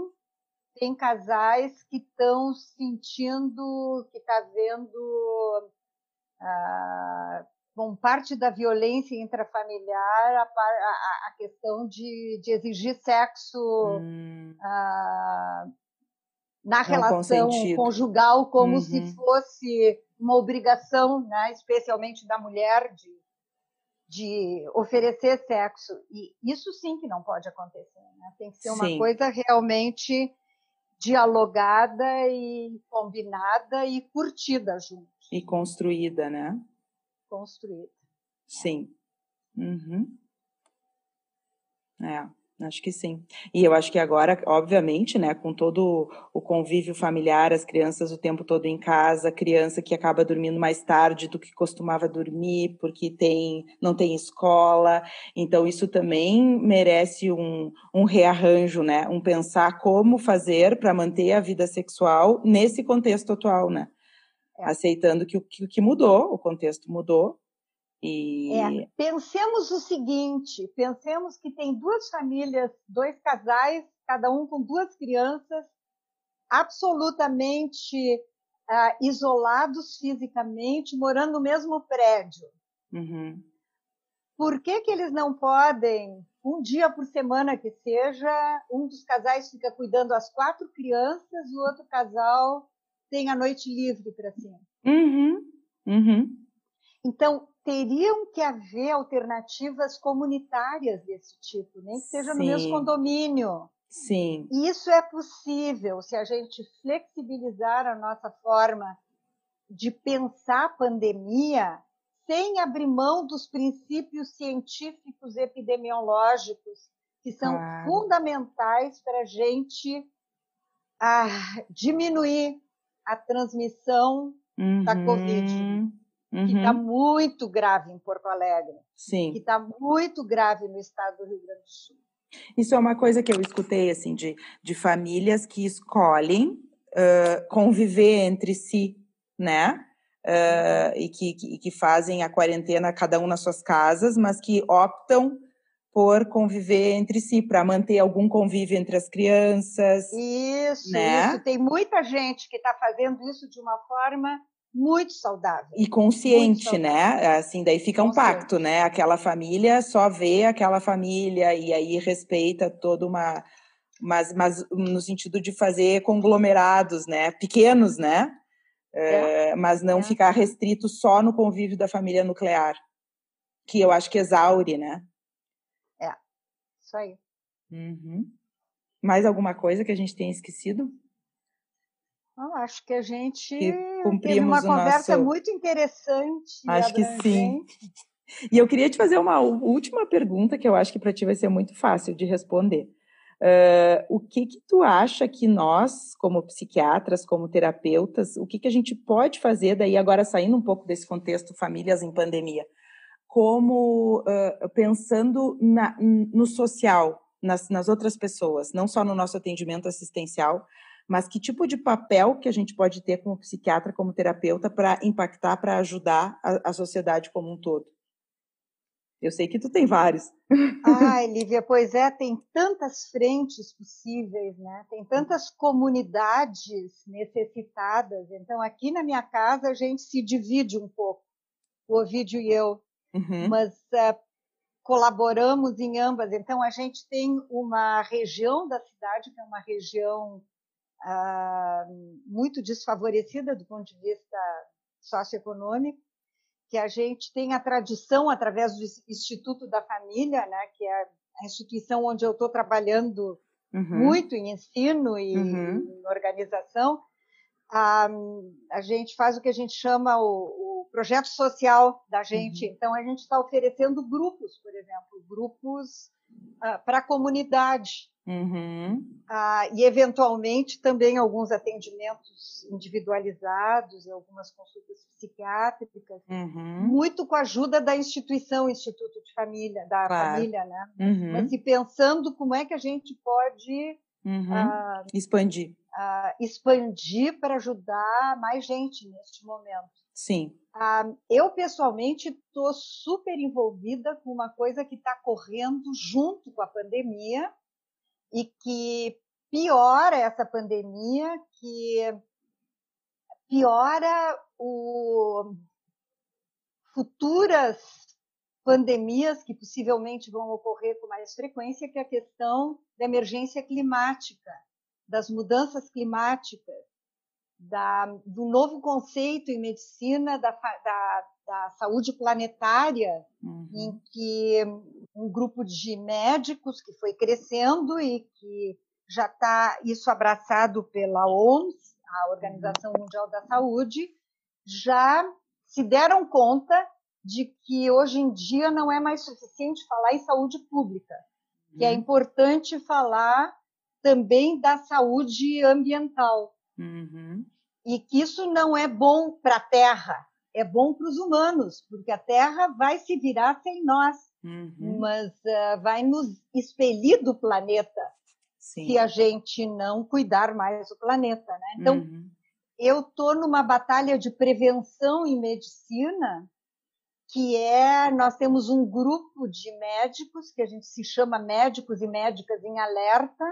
tem casais que estão sentindo que está vendo ah, bom, parte da violência intrafamiliar, a, a, a questão de, de, exigir sexo hum. ah, na Não relação consentido. conjugal como uhum. se fosse uma obrigação, né, especialmente da mulher, de, de oferecer sexo. E isso sim que não pode acontecer. Né? Tem que ser uma sim. coisa realmente dialogada e combinada e curtida juntos. E construída, né? Construída. Sim. Uhum. É. Acho que sim. E eu acho que agora, obviamente, né, com todo o convívio familiar, as crianças o tempo todo em casa, criança que acaba dormindo mais tarde do que costumava dormir, porque tem, não tem escola. Então, isso também merece um, um rearranjo, né? Um pensar como fazer para manter a vida sexual nesse contexto atual, né? É. Aceitando que o que, que mudou, o contexto mudou, e... É, pensemos o seguinte: pensemos que tem duas famílias, dois casais, cada um com duas crianças, absolutamente uh, isolados fisicamente, morando no mesmo prédio. Uhum. Por que, que eles não podem, um dia por semana que seja, um dos casais fica cuidando das quatro crianças o outro casal tem a noite livre para si? Uhum. Uhum. Então, teriam que haver alternativas comunitárias desse tipo, nem que seja Sim. no mesmo condomínio. Sim. E isso é possível se a gente flexibilizar a nossa forma de pensar a pandemia sem abrir mão dos princípios científicos epidemiológicos que são fundamentais para a gente ah, diminuir a transmissão uhum. da Covid uhum. que está muito grave em Porto Alegre, Sim. que está muito grave no estado do Rio Grande do Sul. Isso é uma coisa que eu escutei assim de, de famílias que escolhem uh, conviver entre si, né? uh, e que, que, que fazem a quarentena cada um nas suas casas, mas que optam por conviver entre si, para manter algum convívio entre as crianças. Isso, né? isso. Tem muita gente que está fazendo isso de uma forma muito saudável. E consciente, saudável. né? Assim, daí fica um pacto, né? Aquela família só vê aquela família e aí respeita toda uma. Mas, mas no sentido de fazer conglomerados, né? Pequenos, né? É. Uh, mas não é. ficar restrito só no convívio da família nuclear, que eu acho que exaure, né? É, isso aí. Uhum. Mais alguma coisa que a gente tenha esquecido? Eu acho que a gente que teve uma conversa nosso... muito interessante. Acho que sim. E eu queria te fazer uma última pergunta que eu acho que para ti vai ser muito fácil de responder. Uh, o que que tu acha que nós, como psiquiatras, como terapeutas, o que que a gente pode fazer daí agora saindo um pouco desse contexto famílias em pandemia, como uh, pensando na, no social, nas, nas outras pessoas, não só no nosso atendimento assistencial, mas que tipo de papel que a gente pode ter como psiquiatra, como terapeuta, para impactar, para ajudar a, a sociedade como um todo? Eu sei que tu tem vários. Ai, Lívia, pois é, tem tantas frentes possíveis, né? Tem tantas comunidades necessitadas. Então, aqui na minha casa, a gente se divide um pouco, o Ovidio e eu, uhum. mas uh, colaboramos em ambas. Então, a gente tem uma região da cidade, que é uma região uh, muito desfavorecida do ponto de vista socioeconômico, que a gente tem a tradição através do Instituto da Família, né, que é a instituição onde eu estou trabalhando uhum. muito em ensino e uhum. em organização, a, a gente faz o que a gente chama o, o projeto social da gente. Uhum. Então, a gente está oferecendo grupos, por exemplo, grupos uh, para a comunidade. Uhum. Ah, e, eventualmente, também alguns atendimentos individualizados algumas consultas psiquiátricas, uhum. muito com a ajuda da instituição, Instituto de Família, da claro. família, né? Uhum. Mas e pensando como é que a gente pode ah, expandir. Expandir para ajudar mais gente neste momento. Sim. Ah, eu, pessoalmente, estou super envolvida com uma coisa que está correndo junto com a pandemia, e que piora essa pandemia, que piora o futuras pandemias que possivelmente vão ocorrer com mais frequência, que é a questão da emergência climática, das mudanças climáticas, da, do novo conceito em medicina da, da, da saúde planetária, uhum. em que um grupo de médicos que foi crescendo e que já está isso abraçado pela OMS, a Organização uhum. Mundial da Saúde, já se deram conta de que hoje em dia não é mais suficiente falar em saúde pública, que é uhum. importante falar também da saúde ambiental. Uhum. E que isso não é bom para a Terra, é bom para os humanos, porque a Terra vai se virar sem nós, uhum. mas uh, vai nos expelir do planeta Sim. se a gente não cuidar mais do planeta. Né? Então, uhum. eu estou numa batalha de prevenção em medicina, que é, nós temos um grupo de médicos, que a gente se chama Médicos e Médicas em Alerta,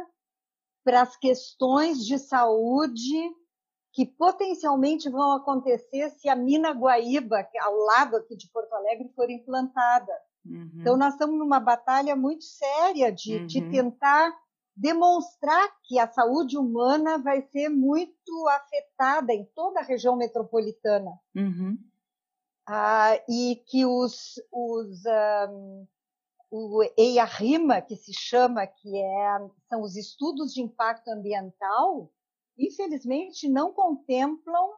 para as questões de saúde que potencialmente vão acontecer se a mina Guaíba, que ao lado aqui de Porto Alegre, for implantada. Uhum. Então, nós estamos numa batalha muito séria de, uhum. de, tentar demonstrar que a saúde humana vai ser muito afetada em toda a região metropolitana. Uhum. Ah, e que os, os um, o EIA-RIMA, que se chama, que é, são os estudos de impacto ambiental, infelizmente, não contemplam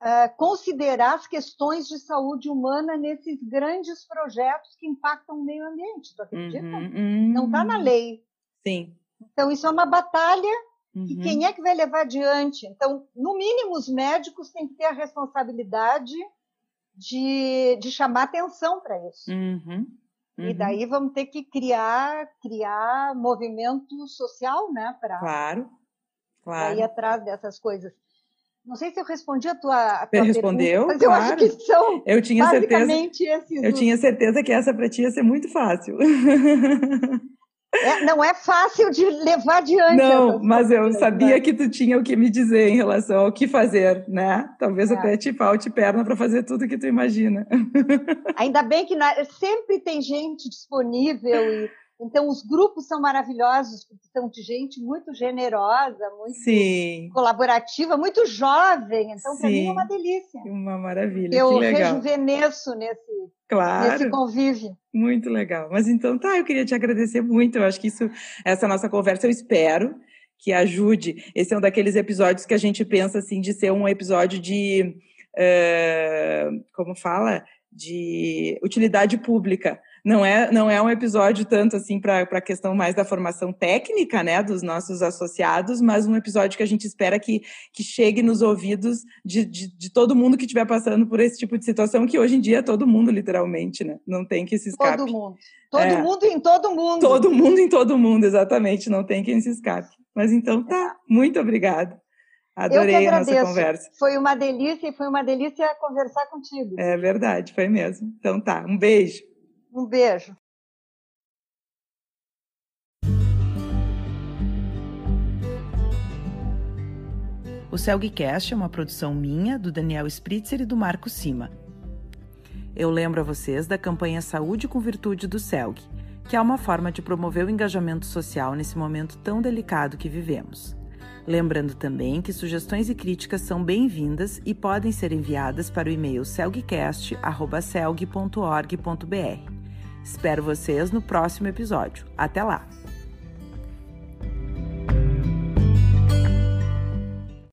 uh, considerar as questões de saúde humana nesses grandes projetos que impactam o meio ambiente. Tu acredita? Uhum, uhum. Não está na lei. Sim. Então, isso é uma batalha uhum. e quem é que vai levar adiante? Então, no mínimo, os médicos têm que ter a responsabilidade de, de chamar atenção para isso. Uhum. E uhum. daí vamos ter que criar, criar movimento social, né? Pra, claro claro. ir atrás dessas coisas. Não sei se eu respondi a tua, a tua respondeu, pergunta, mas claro. eu acho que são eu tinha basicamente certeza, esses. Eu tinha certeza que essa para ti ia ser muito fácil. É, não é fácil de levar adiante. Não, mas eu sabia né? que tu tinha o que me dizer em relação ao que fazer, né? Talvez É. até te falte perna para fazer tudo que tu imagina. Ainda bem que na- sempre tem gente disponível e então os grupos são maravilhosos porque são de gente muito generosa, muito Sim, colaborativa, muito jovem. Então para mim é uma delícia. uma maravilha, Eu rejuvenesço nesse Claro. nesse convívio. Muito legal. Mas então tá, eu queria te agradecer muito. Eu acho que isso, essa nossa conversa, eu espero que ajude. Esse é um daqueles episódios que a gente pensa assim de ser um episódio de eh, como fala? De utilidade pública. Não é, não é um episódio tanto assim para a questão mais da formação técnica, né, dos nossos associados, mas um episódio que a gente espera que, que chegue nos ouvidos de, de, de todo mundo que estiver passando por esse tipo de situação, que hoje em dia é todo mundo, literalmente, né? Não tem que se escape. Todo mundo. Todo É. mundo em todo mundo. Todo mundo em todo mundo, exatamente. Não tem quem se escape. Mas então tá. Muito obrigada. Adorei a nossa conversa. Foi uma delícia e foi uma delícia conversar contigo. É verdade, foi mesmo. Então tá. Um beijo. Um beijo. O Celgcast é uma produção minha, do Daniel Spritzer e do Marco Sima. Eu lembro a vocês da campanha Saúde com Virtude do Celg, que é uma forma de promover o engajamento social nesse momento tão delicado que vivemos. Lembrando também que sugestões e críticas são bem-vindas e podem ser enviadas para o e-mail celgcast.celg.org.br. Espero vocês no próximo episódio. Até lá!